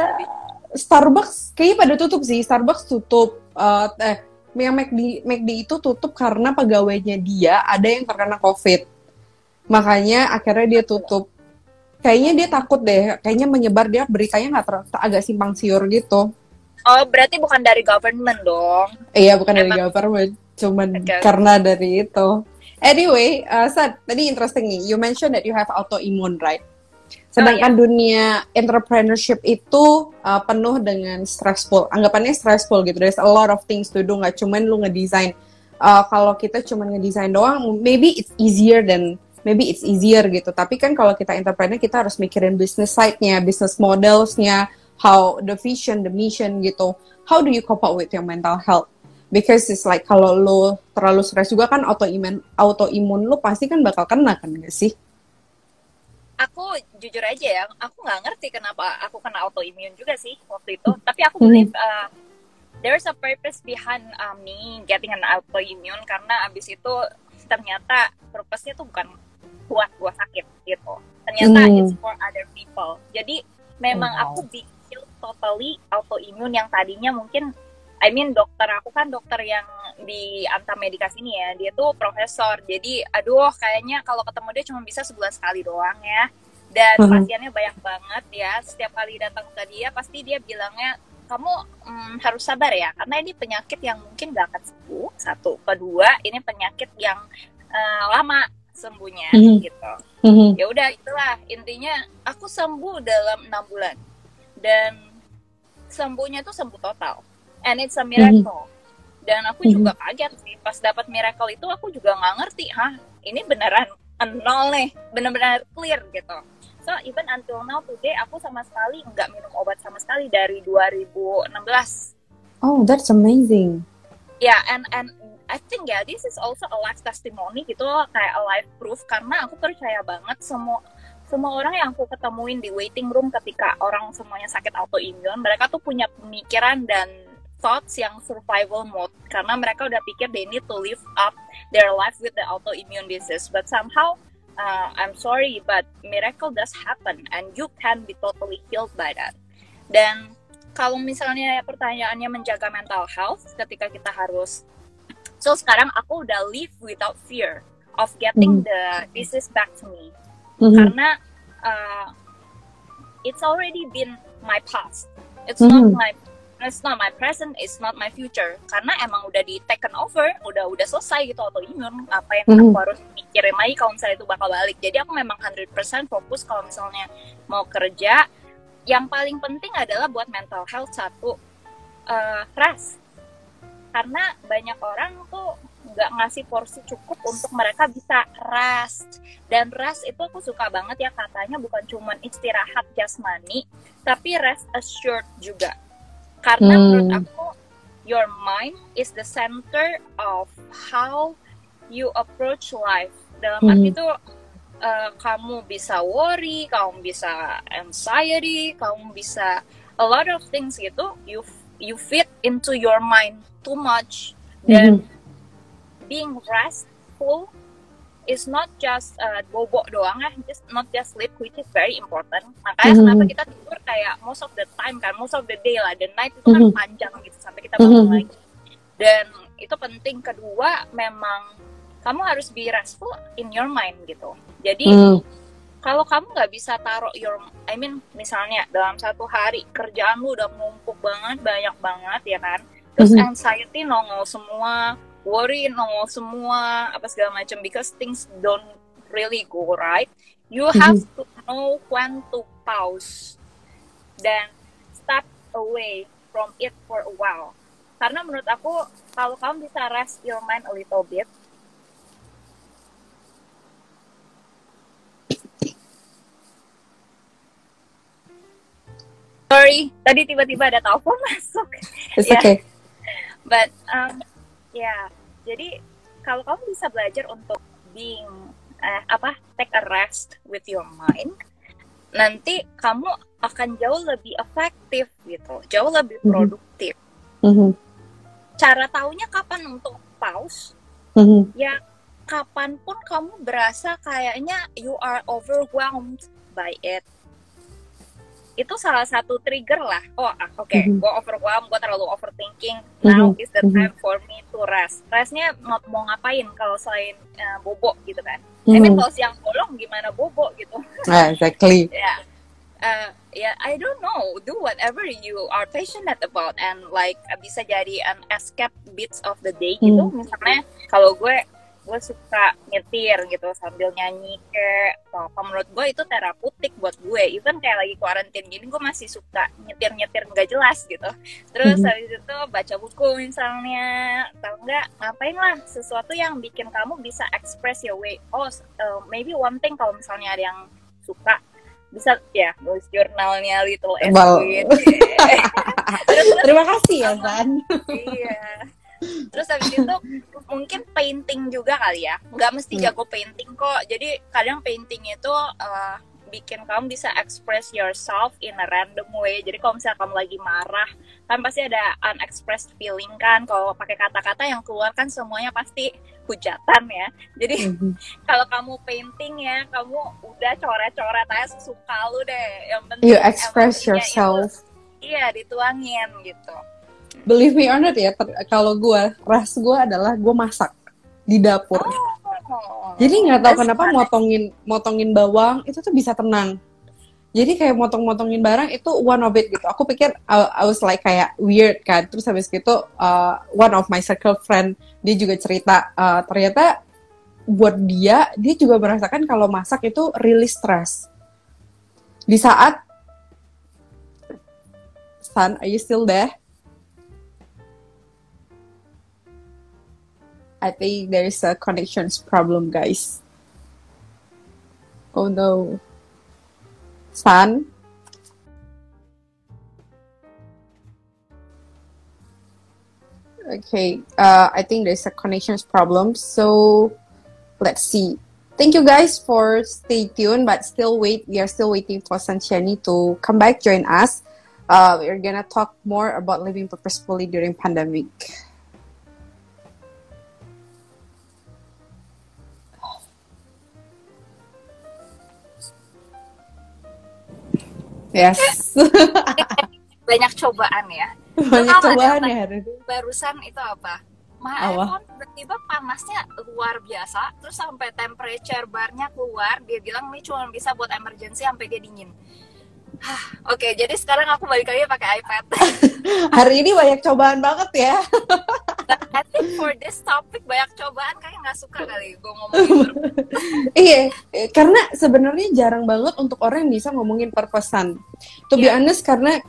Starbucks kayaknya pada tutup sih. Starbucks tutup uh, eh yang McD McD itu tutup karena pegawainya dia ada yang terkena COVID. Makanya akhirnya dia tutup. Kayaknya dia takut deh, kayaknya menyebar dia beritanya nggak agak simpang siur gitu. Oh, berarti bukan dari government dong? Iya, bukan Emang... dari government cuman okay. karena dari itu. Anyway, uh, Sad, tadi interesting nih. You mentioned that you have autoimmune, right? Sedangkan oh, iya. dunia entrepreneurship itu uh, penuh dengan stressful. Anggapannya stressful gitu. There's a lot of things to do. Nggak cuman lu ngedesain. Uh, kalau kita cuma ngedesain doang, maybe it's easier than maybe it's easier gitu. Tapi kan kalau kita entrepreneur, kita harus mikirin business side-nya, business models-nya, how the vision, the mission gitu. How do you cope up with your mental health? because it's like kalau lo terlalu stres juga kan autoimun autoimun lo pasti kan bakal kena kan gak sih? Aku jujur aja ya, aku nggak ngerti kenapa aku kena autoimun juga sih waktu itu. Tapi aku believe uh, there's a purpose behind uh, me getting an autoimmune karena abis itu ternyata purpose-nya tuh bukan buat gua sakit gitu. Ternyata mm. it's for other people. Jadi memang oh, wow. aku bikin totally autoimmune yang tadinya mungkin I mean dokter aku kan dokter yang di Anta Medika sini ya, dia tuh profesor. Jadi aduh kayaknya kalau ketemu dia cuma bisa sebulan sekali doang ya. Dan uh-huh. pasiennya banyak banget ya. Setiap kali datang ke dia pasti dia bilangnya kamu hmm, harus sabar ya karena ini penyakit yang mungkin gak akan sembuh. Satu, kedua ini penyakit yang uh, lama sembuhnya uh-huh. gitu. Uh-huh. Ya udah itulah intinya aku sembuh dalam enam bulan dan sembuhnya tuh sembuh total and it's a miracle. Mm -hmm. Dan aku mm -hmm. juga kaget sih pas dapat miracle itu aku juga nggak ngerti, hah ini beneran nol nih, bener-bener clear gitu. So even until now today aku sama sekali nggak minum obat sama sekali dari 2016. Oh, that's amazing. Ya, yeah, and and I think ya yeah, this is also a life testimony gitu kayak a life proof. Karena aku percaya banget semua semua orang yang aku ketemuin di waiting room ketika orang semuanya sakit autoimun mereka tuh punya pemikiran dan thoughts yang survival mode. Karena mereka udah pikir they need to live up their life with the autoimmune disease. But somehow uh, I'm sorry but miracle does happen and you can be totally healed by that. Dan kalau misalnya pertanyaannya menjaga mental health ketika kita harus so sekarang aku udah live without fear of getting mm -hmm. the disease back to me mm -hmm. karena uh, it's already been my past it's mm -hmm. not my it's not my present, it's not my future. Karena emang udah di taken over, udah udah selesai gitu autoimun. Apa yang mm-hmm. aku harus mikirin lagi kalau misalnya itu bakal balik. Jadi aku memang 100% fokus kalau misalnya mau kerja. Yang paling penting adalah buat mental health satu uh, rest. Karena banyak orang tuh nggak ngasih porsi cukup untuk mereka bisa rest dan rest itu aku suka banget ya katanya bukan cuma istirahat jasmani tapi rest assured juga karena hmm. menurut aku your mind is the center of how you approach life dalam hmm. arti itu uh, kamu bisa worry kamu bisa anxiety kamu bisa a lot of things gitu you you fit into your mind too much dan Mhm. being restful is not just uh, bobo doang ya, just not just sleep which is very important. Makanya Mhm. kenapa kita tidur kayak most of the time kan, most of the day lah, the night itu kan Mhm. panjang gitu sampai kita bangun Mhm. lagi. Dan itu penting. Kedua, memang kamu harus be restful in your mind gitu. Jadi Hmm. kalau kamu nggak bisa taruh your, I mean misalnya dalam satu hari kerjaan lu udah numpuk banget, banyak banget ya kan, terus Mhm. anxiety nongol semua, worry nongol semua, apa segala macam, because things don't really go right. You have to know when to pause dan step away from it for a while. Karena menurut aku kalau kamu bisa rest your mind a little bit, Sorry, tadi tiba-tiba ada telepon masuk. It's Yeah. But um, ya, jadi kalau kamu bisa belajar untuk being eh, apa take a rest with your mind, nanti kamu akan jauh lebih efektif gitu, jauh lebih Mhm. produktif. Mhm. Cara taunya kapan untuk pause? Mhm. Ya, kapan pun kamu berasa kayaknya you are overwhelmed by it. Itu salah satu trigger lah. Oh, ah, oke, Mhm. gue overwhelmed, gue terlalu overthinking. Now Mhm. is the Mhm. time for me to rest. Restnya mau, mau ngapain kalau selain eh, bobo gitu kan? I mean Mhm. kalau siang bolong gimana bobo gitu? Ah, exactly. ya Eh, ya I don't know do whatever you are passionate about and like bisa jadi an escape bits of the day gitu Hmm. misalnya kalau gue gue suka nyetir gitu sambil nyanyi kayak atau apa. Menurut gue itu terapeutik buat gue. Even kayak lagi kuarantin gini gue masih suka nyetir nyetir nggak jelas gitu. Terus Mhm. habis itu baca buku misalnya. Atau enggak ngapain lah sesuatu yang bikin kamu bisa express your way. Oh uh, maybe one thing kalau misalnya ada yang suka bisa ya nulis jurnalnya little sweet terus terus Terima kasih ya, San. iya terus habis itu mungkin painting juga kali ya. Nggak mesti Hmm. jago painting kok. Jadi kadang painting itu uh, bikin kamu bisa express yourself in a random way. Jadi kalau misalnya kamu lagi marah kan pasti ada unexpressed feeling kan. Kalau pakai kata-kata yang keluar kan semuanya pasti hujatan ya. Jadi Mhm. kalau kamu painting ya kamu udah coret-coret aja sesuka lu deh. Yang penting You express emosinya yourself. itu, iya dituangin gitu Believe me or not ya, kalau gue, ras gue adalah gue masak di dapur. Oh, Jadi nggak tahu that's kenapa fun. motongin motongin bawang itu tuh bisa tenang. Jadi kayak motong-motongin barang itu one of it gitu. Aku pikir uh, I was like kayak weird kan. Terus habis gitu uh, one of my circle friend dia juga cerita uh, ternyata buat dia dia juga merasakan kalau masak itu release stress. Di saat San, are you still there? I think there is a connections problem, guys. Oh no. San? Okay, uh, I think there's a connections problem. So let's see. Thank you guys for stay tuned, but still wait. We are still waiting for Sanchani to come back, join us. Uh, we're gonna talk more about living purposefully during pandemic. Yes. banyak cobaan ya Banyak ada cobaan ya barusan itu apa iPhone tiba-tiba panasnya luar biasa terus sampai temperature barnya keluar dia bilang ini cuma bisa buat emergency sampai dia dingin Hah, Oke, jadi sekarang aku balik lagi pakai iPad. Hari ini banyak cobaan banget ya. This topic banyak cobaan kayak nggak suka kali gue ngomongin iya, eh, karena sebenarnya jarang banget untuk orang yang bisa ngomongin perpesan. To be Iya. honest, karena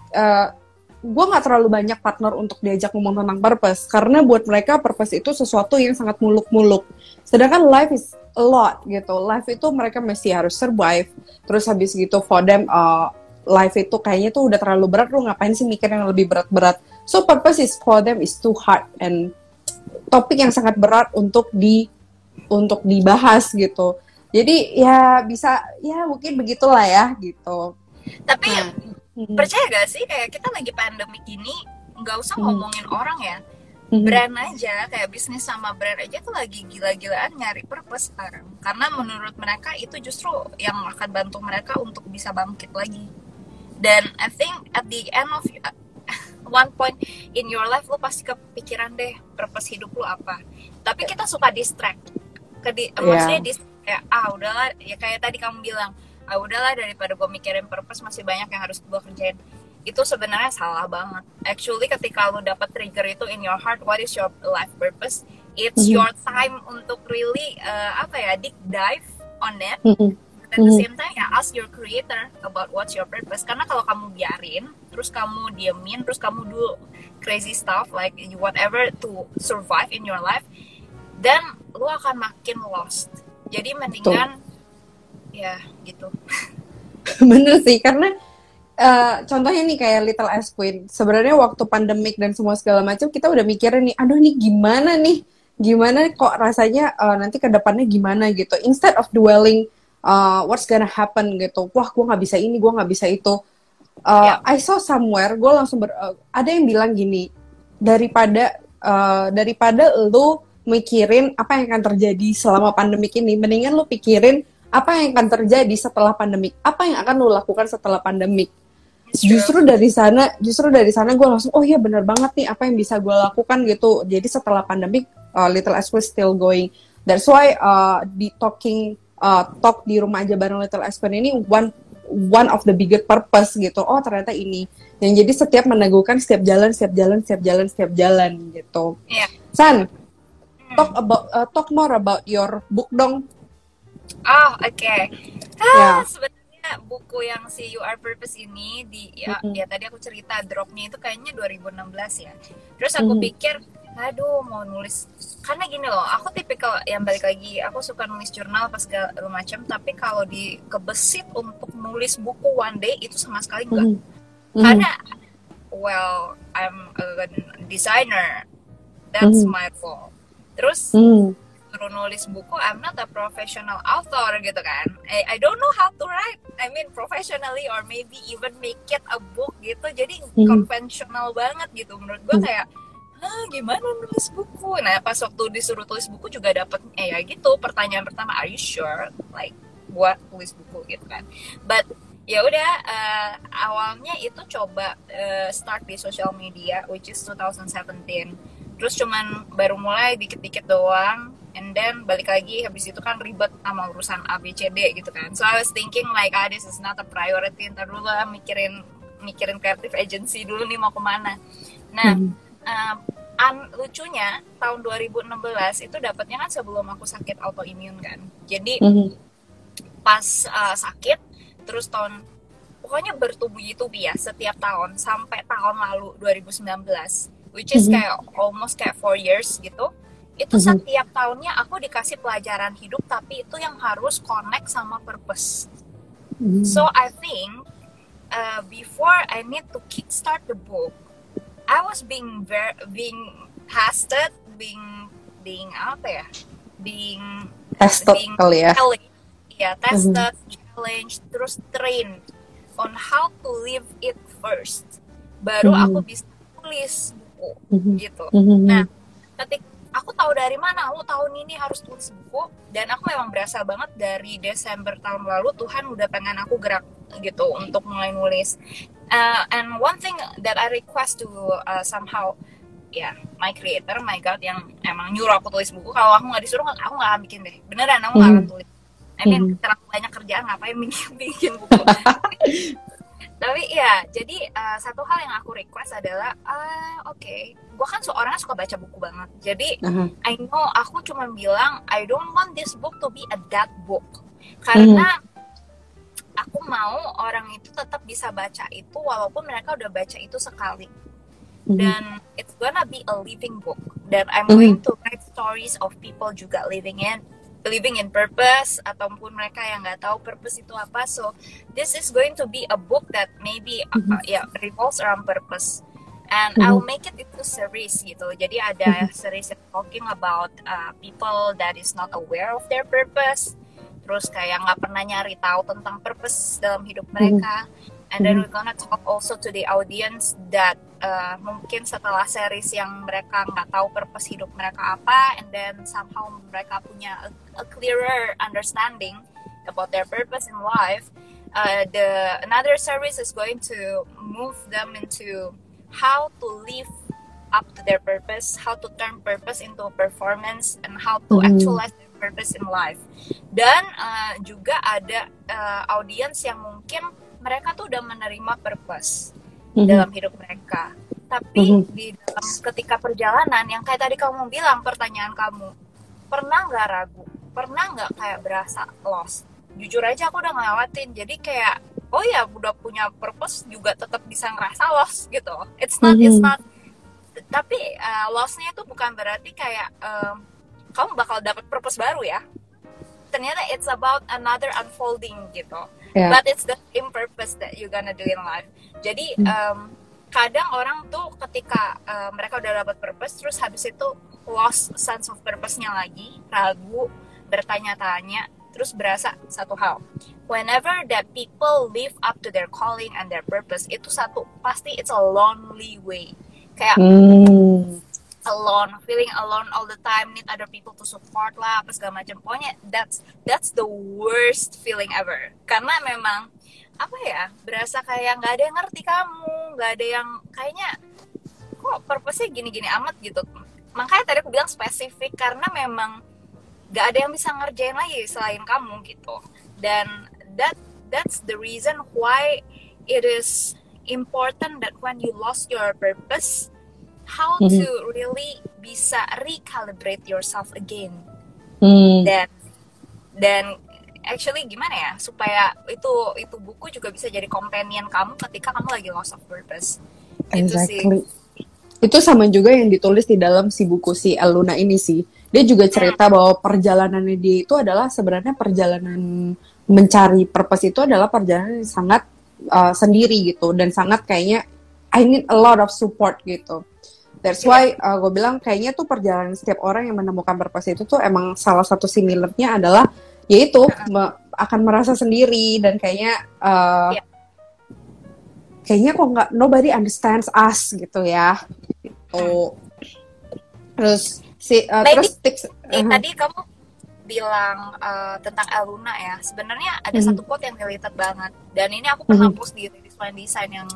gue nggak terlalu banyak partner untuk diajak ngomong tentang purpose. Karena buat mereka purpose itu sesuatu yang sangat muluk-muluk. Sedangkan life is a lot gitu. Life itu mereka masih harus survive. Terus habis gitu for them, uh, life itu kayaknya tuh udah terlalu berat. Lu ngapain sih mikir yang lebih berat-berat? So purpose is for them is too hard and topik yang sangat berat untuk di untuk dibahas gitu. Jadi ya bisa ya mungkin begitulah ya gitu. Tapi Nah, hmm. percaya gak sih kayak kita lagi pandemik ini nggak usah Mhm. ngomongin orang ya Mhm. brand aja kayak bisnis sama brand aja tuh lagi gila-gilaan nyari purpose sekarang karena menurut mereka itu justru yang akan bantu mereka untuk bisa bangkit lagi dan I think at the end of one point in your life lu pasti kepikiran deh purpose hidup lu apa tapi kita suka distract ke di, Iya. maksudnya dis, kayak ah udahlah ya kayak tadi kamu bilang ah udahlah daripada gue mikirin purpose masih banyak yang harus gue kerjain itu sebenarnya salah banget. Actually ketika lu dapat trigger itu in your heart, what is your life purpose? It's Mhm. your time untuk really uh, apa ya, deep dive on it. Mhm. At the Mhm. same time ya ask your creator about what's your purpose. Karena kalau kamu biarin, terus kamu diemin, terus kamu do crazy stuff like whatever to survive in your life, then lu akan makin lost. Jadi mendingan ya gitu. Bener sih, karena eh, contohnya nih kayak Little S Queen. Sebenarnya waktu pandemik dan semua segala macam kita udah mikirin nih, aduh nih gimana nih, gimana kok rasanya eh, nanti ke depannya gimana gitu. Instead of dwelling uh, what's gonna happen gitu, wah gue nggak bisa ini, gue nggak bisa itu. Uh, I saw somewhere, gue langsung ber, uh, ada yang bilang gini, daripada uh, daripada lu mikirin apa yang akan terjadi selama pandemik ini, mendingan lu pikirin apa yang akan terjadi setelah pandemik, apa yang akan lu lakukan setelah pandemik. True. Justru dari sana, justru dari sana gue langsung, oh iya bener banget nih apa yang bisa gue lakukan gitu. Jadi setelah pandemik, uh, Little S was still going. That's why uh, di talking uh, talk di rumah aja bareng Little S ini one one of the biggest purpose gitu. Oh ternyata ini. Yang jadi setiap meneguhkan setiap jalan, setiap jalan, setiap jalan, setiap jalan gitu. Iya. San, Hmm. talk about uh, talk more about your book dong. Oh, oke. Ya. Ah, sebenarnya buku yang si You Are Purpose ini di ya, Mhm. ya tadi aku cerita dropnya itu kayaknya 2016 ya. Terus aku Mhm. pikir, aduh mau nulis karena gini loh, aku tipikal yang balik lagi, aku suka nulis jurnal pas segala macam, tapi kalau di kebesit untuk nulis buku one day itu sama sekali enggak. Mhm. Mhm. Karena well, I'm a designer. That's Mhm. my fault. Terus Mhm. suruh nulis buku, I'm not a professional author gitu kan. I, I don't know how to write. I mean professionally or maybe even make it a book gitu. Jadi Mhm. konvensional banget gitu. Menurut gue Mhm. kayak, Hah, gimana nulis buku? Nah pas waktu disuruh tulis buku juga dapet, eh ya gitu. Pertanyaan pertama, are you sure? Like buat tulis buku gitu kan. But ya udah eh, awalnya itu coba eh, start di social media which is 2017 terus cuman baru mulai dikit-dikit doang and then balik lagi habis itu kan ribet sama urusan ABCD gitu kan so I was thinking like ah this is not a priority ntar dulu lah mikirin mikirin creative agency dulu nih mau ke mana nah Mhm. Um, an- lucunya tahun 2016 itu dapatnya kan sebelum aku sakit autoimun kan jadi Mhm. pas uh, sakit terus tahun pokoknya bertubi-tubi ya setiap tahun sampai tahun lalu 2019 which is Mhm. kayak almost kayak four years gitu itu Mhm. setiap tahunnya aku dikasih pelajaran hidup tapi itu yang harus connect sama purpose Mhm. so I think uh, before I need to kickstart the book I was being very being tested being being apa ya being tested being kali ya. challenged. ya tested challenge terus train on how to live it first baru Mhm. aku bisa tulis buku Mhm. gitu Mhm. Nah, ketik aku tahu dari mana aku tahun ini harus tulis buku. Dan aku memang berasa banget dari Desember tahun lalu Tuhan udah pengen aku gerak gitu untuk mulai nulis. Uh, and one thing that I request to uh, somehow ya my creator my God yang emang nyuruh aku tulis buku kalau aku nggak disuruh aku nggak akan bikin deh. Beneran aku nggak akan Mhm. tulis. I mean Mhm. terlalu banyak kerjaan ngapain bikin, bikin buku tapi ya jadi uh, satu hal yang aku request adalah ah oke gue kan seorang suka baca buku banget jadi Aha. I know aku cuma bilang I don't want this book to be a dead book karena aku mau orang itu tetap bisa baca itu walaupun mereka udah baca itu sekali Mhm. dan it's gonna be a living book dan I'm Mhm. going to write stories of people juga living in living in purpose ataupun mereka yang nggak tahu purpose itu apa. So this is going to be a book that maybe uh, Mhm. uh, yeah revolves around purpose. And Mhm. I'll make it into series gitu. Jadi ada series yang talking about uh, people that is not aware of their purpose. Terus kayak nggak pernah nyari tahu tentang purpose dalam hidup mereka and then Mhm. we're gonna talk also to the audience that uh, mungkin setelah series yang mereka nggak tahu purpose hidup mereka apa and then somehow mereka punya a, a clearer understanding about their purpose in life uh, the another series is going to move them into how to live up to their purpose how to turn purpose into performance and how to Mhm. actualize their purpose in life dan uh, juga ada uh, audience yang mungkin mereka tuh udah menerima purpose Mhm. dalam hidup mereka. Tapi Mhm. di dalam ketika perjalanan yang kayak tadi kamu bilang pertanyaan kamu, pernah nggak ragu? Pernah nggak kayak berasa lost? Jujur aja aku udah ngelewatin. Jadi kayak oh ya udah punya purpose juga tetap bisa ngerasa lost gitu. It's not it's Mhm. not tapi uh, lostnya itu bukan berarti kayak um, kamu bakal dapat purpose baru ya. Ternyata it's about another unfolding gitu Ya. but it's the same purpose that you gonna do in life. Jadi Hmm. um, kadang orang tuh ketika uh, mereka udah dapat purpose, terus habis itu lost sense of purpose-nya lagi, ragu, bertanya-tanya, terus berasa satu hal. Whenever that people live up to their calling and their purpose, itu satu pasti it's a lonely way. Kayak Hmm. Alone, feeling alone all the time, need other people to support lah, apa segala macam. Pokoknya that's that's the worst feeling ever. Karena memang apa ya, berasa kayak nggak ada yang ngerti kamu, nggak ada yang kayaknya kok purpose-nya gini-gini amat gitu. Makanya tadi aku bilang spesifik karena memang nggak ada yang bisa ngerjain lagi selain kamu gitu. Dan that that's the reason why it is important that when you lost your purpose how Mhm. to really bisa recalibrate yourself again Hmm. dan dan actually gimana ya supaya itu itu buku juga bisa jadi companion kamu ketika kamu lagi lost of purpose itu sih Exactly. Itu sama juga yang ditulis di dalam si buku si Aluna ini sih. Dia juga cerita bahwa perjalanannya dia itu adalah sebenarnya perjalanan mencari purpose itu adalah perjalanan yang sangat uh, sendiri gitu dan sangat kayaknya I need a lot of support gitu. That's why uh, gue bilang kayaknya tuh perjalanan setiap orang yang menemukan purpose itu tuh emang salah satu similarnya adalah yaitu me- akan merasa sendiri dan kayaknya uh, Iya. kayaknya kok nggak nobody understands us gitu ya gitu terus si uh, Maybe- terus tips Eh, uh-huh. tadi kamu bilang uh, tentang Eluna ya sebenarnya ada Mhm. satu quote yang related banget dan ini aku pernah Mhm. post di Design Design yang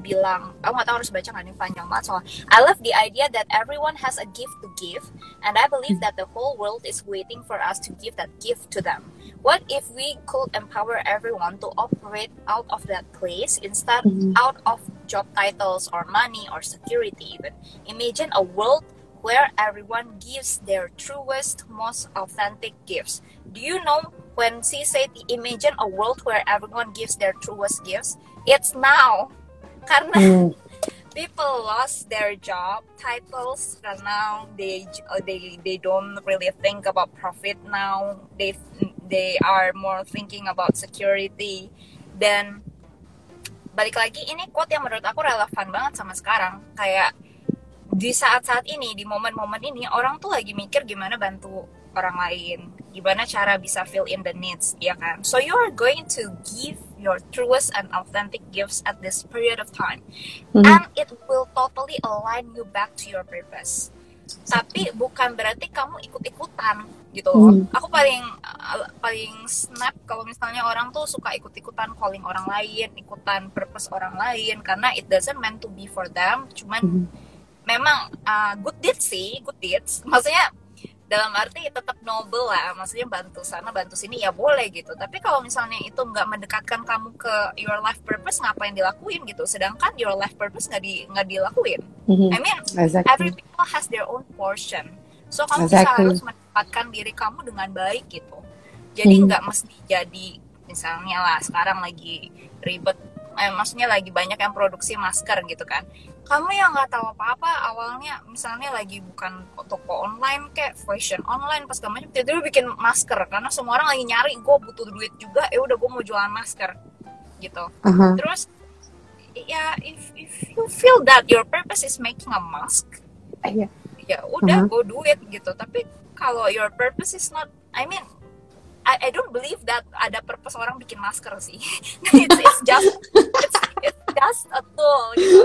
bilang aku nggak tahu harus baca nih panjang banget soalnya I love the idea that everyone has a gift to give and I believe that the whole world is waiting for us to give that gift to them what if we could empower everyone to operate out of that place instead Mhm. out of job titles or money or security even imagine a world where everyone gives their truest, most authentic gifts. Do you know when she said imagine a world where everyone gives their truest gifts? It's now. Karena Hmm. people lost their job titles and now they uh, they they don't really think about profit now. They they are more thinking about security. Dan balik lagi ini quote yang menurut aku relevan banget sama sekarang. Kayak di saat-saat ini, di momen-momen ini, orang tuh lagi mikir gimana bantu orang lain, gimana cara bisa fill in the needs, ya kan? So you are going to give your truest and authentic gifts at this period of time, Mhm. and it will totally align you back to your purpose. Tapi bukan berarti kamu ikut-ikutan gitu loh. Hmm. Aku paling uh, paling snap kalau misalnya orang tuh suka ikut-ikutan calling orang lain, ikutan purpose orang lain karena it doesn't meant to be for them, cuman Mhm. memang uh, good deeds sih, good deeds. Maksudnya dalam arti tetap noble lah, maksudnya bantu sana bantu sini ya boleh gitu. Tapi kalau misalnya itu nggak mendekatkan kamu ke your life purpose, ngapain dilakuin gitu? Sedangkan your life purpose nggak di nggak dilakuin. Mhm. I mean Exactly. every people has their own portion. So kamu bisa Exactly. harus mendapatkan diri kamu dengan baik gitu. Jadi Mhm. nggak mesti jadi misalnya lah sekarang lagi ribet, eh, maksudnya lagi banyak yang produksi masker gitu kan. Kamu yang nggak tahu apa-apa awalnya misalnya lagi bukan toko online kayak fashion online pas kamu tiba-tiba bikin masker karena semua orang lagi nyari gue butuh duit juga ya udah gue mau jualan masker gitu Aha. terus ya if if you feel that your purpose is making a mask Iya. ya udah Uh-huh. go do it gitu tapi kalau your purpose is not I mean I, I don't believe that ada purpose orang bikin masker sih it's, it's just it's just a tool gitu.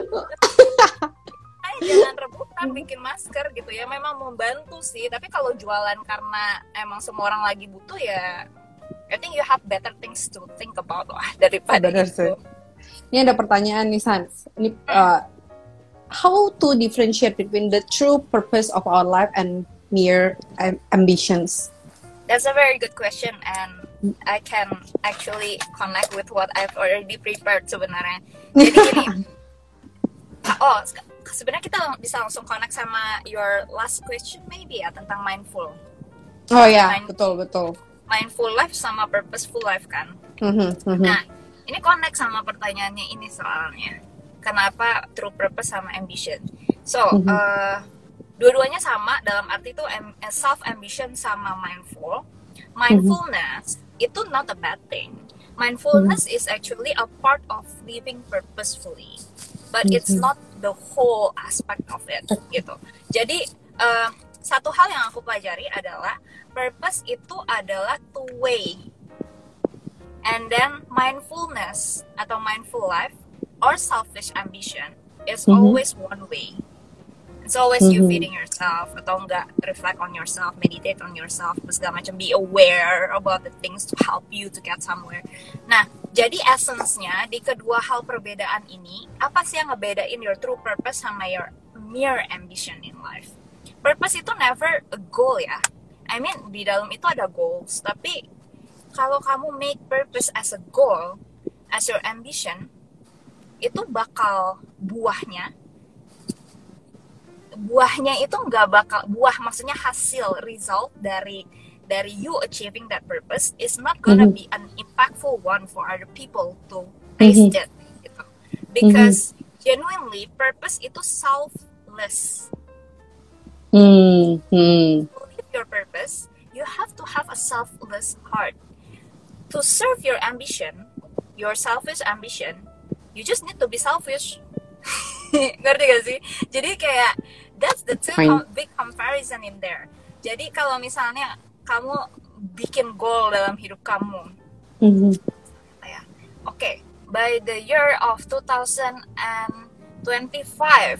Ay, jangan rebutan bikin masker gitu ya memang membantu sih tapi kalau jualan karena emang semua orang lagi butuh ya I think you have better things to think about lah daripada Bener itu. sih. Ini ada pertanyaan nih Sans. Ini uh, how to differentiate between the true purpose of our life and mere am- ambitions? That's a very good question and I can actually connect with what I've already prepared sebenarnya. Jadi gini, oh se- sebenarnya kita bisa langsung connect sama your last question maybe ya tentang mindful. Oh ya, Mind- betul betul. Mindful life sama purposeful life kan. Mhm, mhm. Nah, ini connect sama pertanyaannya ini soalnya. Kenapa true purpose sama ambition? So, eh, dua-duanya sama dalam arti itu self ambition sama mindful. Mindfulness itu not a bad thing. Mindfulness is actually a part of living purposefully, but it's Mhm. not the whole aspect of it gitu. Jadi eh, satu hal yang aku pelajari adalah purpose itu adalah two way And then mindfulness atau mindful life or selfish ambition is Mhm. always one way. It's always you Mhm. feeding yourself atau enggak reflect on yourself, meditate on yourself, segala macam be aware about the things to help you to get somewhere. Nah, jadi essence-nya di kedua hal perbedaan ini, apa sih yang ngebedain your true purpose sama your mere ambition in life? Purpose itu never a goal ya. I mean, di dalam itu ada goals, tapi kalau kamu make purpose as a goal, as your ambition, itu bakal buahnya buahnya itu nggak bakal buah maksudnya hasil result dari dari you achieving that purpose is not gonna Mhm. be an impactful one for other people to taste it gitu. because genuinely purpose itu selfless Hmm, hmm. to live your purpose, you have to have a selfless heart. To serve your ambition, your selfish ambition, you just need to be selfish. Ngerti gak sih? Jadi kayak that's the two com- big comparison in there. Jadi kalau misalnya kamu bikin goal dalam hidup kamu, Mhm. apa ya? Oke, by the year of 2025,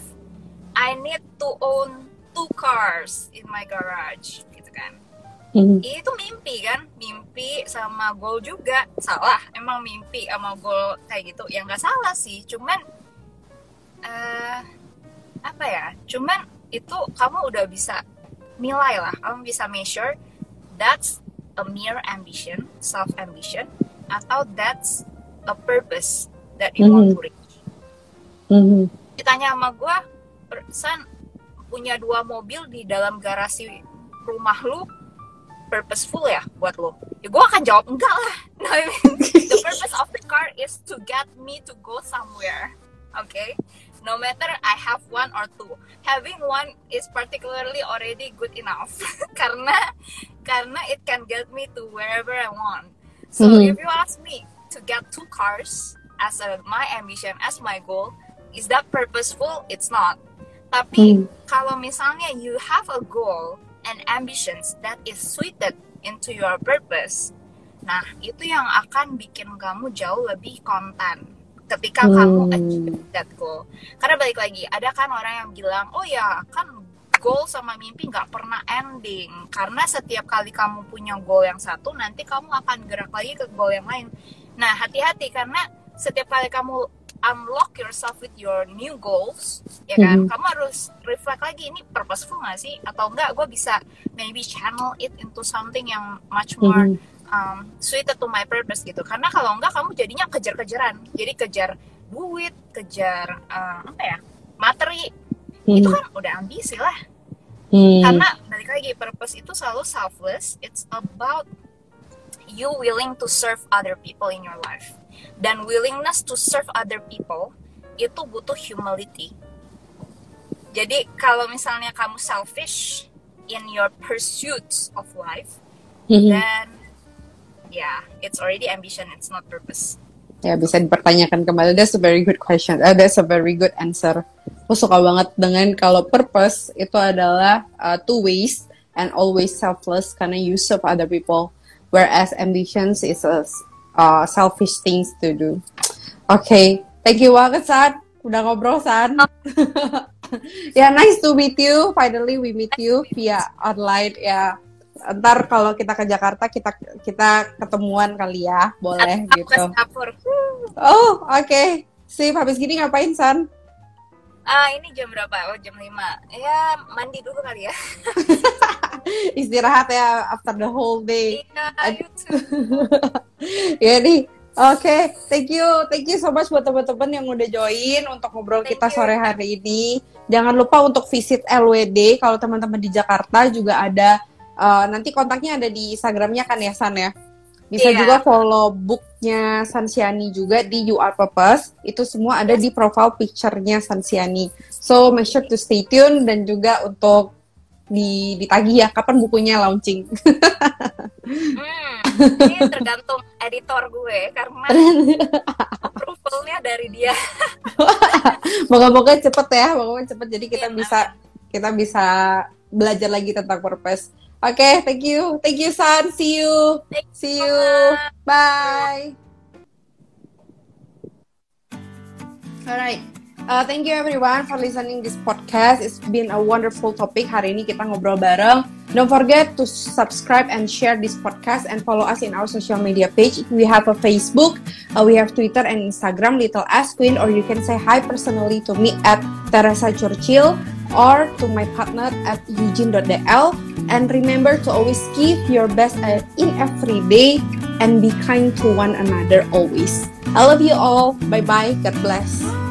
I need to own two cars in my garage, gitu kan. Mhm. Itu mimpi kan, mimpi sama goal juga salah. Emang mimpi sama goal kayak gitu, ya nggak salah sih. Cuman eh apa ya? Cuman itu kamu udah bisa nilai lah, kamu bisa measure that's a mere ambition, self ambition, atau that's a purpose that you want to reach. Mhm. Ditanya sama gue, San punya dua mobil di dalam garasi rumah lu purposeful ya buat lo? Ya gue akan jawab enggak lah. No, I mean, the purpose of the car is to get me to go somewhere. Okay? No matter I have one or two, having one is particularly already good enough karena karena it can get me to wherever I want. So Mhm. if you ask me to get two cars as a, my ambition, as my goal, is that purposeful? It's not. Tapi Hmm. kalau misalnya you have a goal and ambitions that is suited into your purpose, nah itu yang akan bikin kamu jauh lebih konten ketika kamu Hmm. achieve that goal. Karena balik lagi, ada kan orang yang bilang, oh ya kan goal sama mimpi nggak pernah ending karena setiap kali kamu punya goal yang satu nanti kamu akan gerak lagi ke goal yang lain. Nah hati-hati karena setiap kali kamu unlock yourself with your new goals, ya kan? Mhm. Kamu harus reflect lagi ini purposeful nggak sih atau enggak? Gue bisa maybe channel it into something yang much more Mhm. Um, suited to my purpose gitu. Karena kalau enggak kamu jadinya kejar-kejaran. Jadi kejar duit, kejar uh, apa ya? Materi. Itu Mhm. kan udah ambisi lah. Hmm. Karena balik lagi purpose itu selalu selfless. It's about you willing to serve other people in your life. Dan willingness to serve other people itu butuh humility. Jadi kalau misalnya kamu selfish in your pursuits of life, Mhm. then yeah, it's already ambition, it's not purpose. Ya bisa dipertanyakan kembali. That's a very good question. Uh, that's a very good answer. Aku suka banget dengan kalau purpose itu adalah uh, two ways and always selfless karena you serve other people, whereas ambitions is a uh, selfish things to do. Okay, Thank you banget San, udah ngobrol San. ya nice to meet you. Finally we meet you via online ya. Ntar kalau kita ke Jakarta kita kita ketemuan kali ya, boleh Aku ke gitu. Singapura. Oh oke, sip. Habis gini ngapain San? Ah, ini jam berapa? Oh, jam 5. Ya, mandi dulu kali ya. Istirahat ya after the whole day. Iya, ya nih. Oke, thank you, thank you so much buat teman-teman yang udah join untuk ngobrol Thank kita you. sore hari ini. Jangan lupa untuk visit LWD kalau teman-teman di Jakarta juga ada eh, nanti kontaknya ada di Instagramnya kan ya San ya. Bisa Iya. juga follow booknya Sansiani juga di You Are Purpose. Itu semua ada di profile picture-nya Sansiani. So make sure to stay tune dan juga untuk di ditagih ya kapan bukunya launching. Hmm, ini tergantung editor gue karena approvalnya dari dia. Moga-moga cepet ya, moga-moga cepet jadi kita Iya, bisa kita bisa belajar lagi tentang purpose. Oke, thank you, thank you San, see you, Thank you see you, bye. Alright, uh, thank you everyone for listening this podcast. It's been a wonderful topic. Hari ini kita ngobrol bareng. Don't forget to subscribe and share this podcast and follow us in our social media page. We have a Facebook, uh, we have Twitter and Instagram, Little Ass Queen, or you can say hi personally to me at Teresa Churchill or to my partner at eugene.dl. And remember to always give your best in every day and be kind to one another always. I love you all. Bye bye. God bless.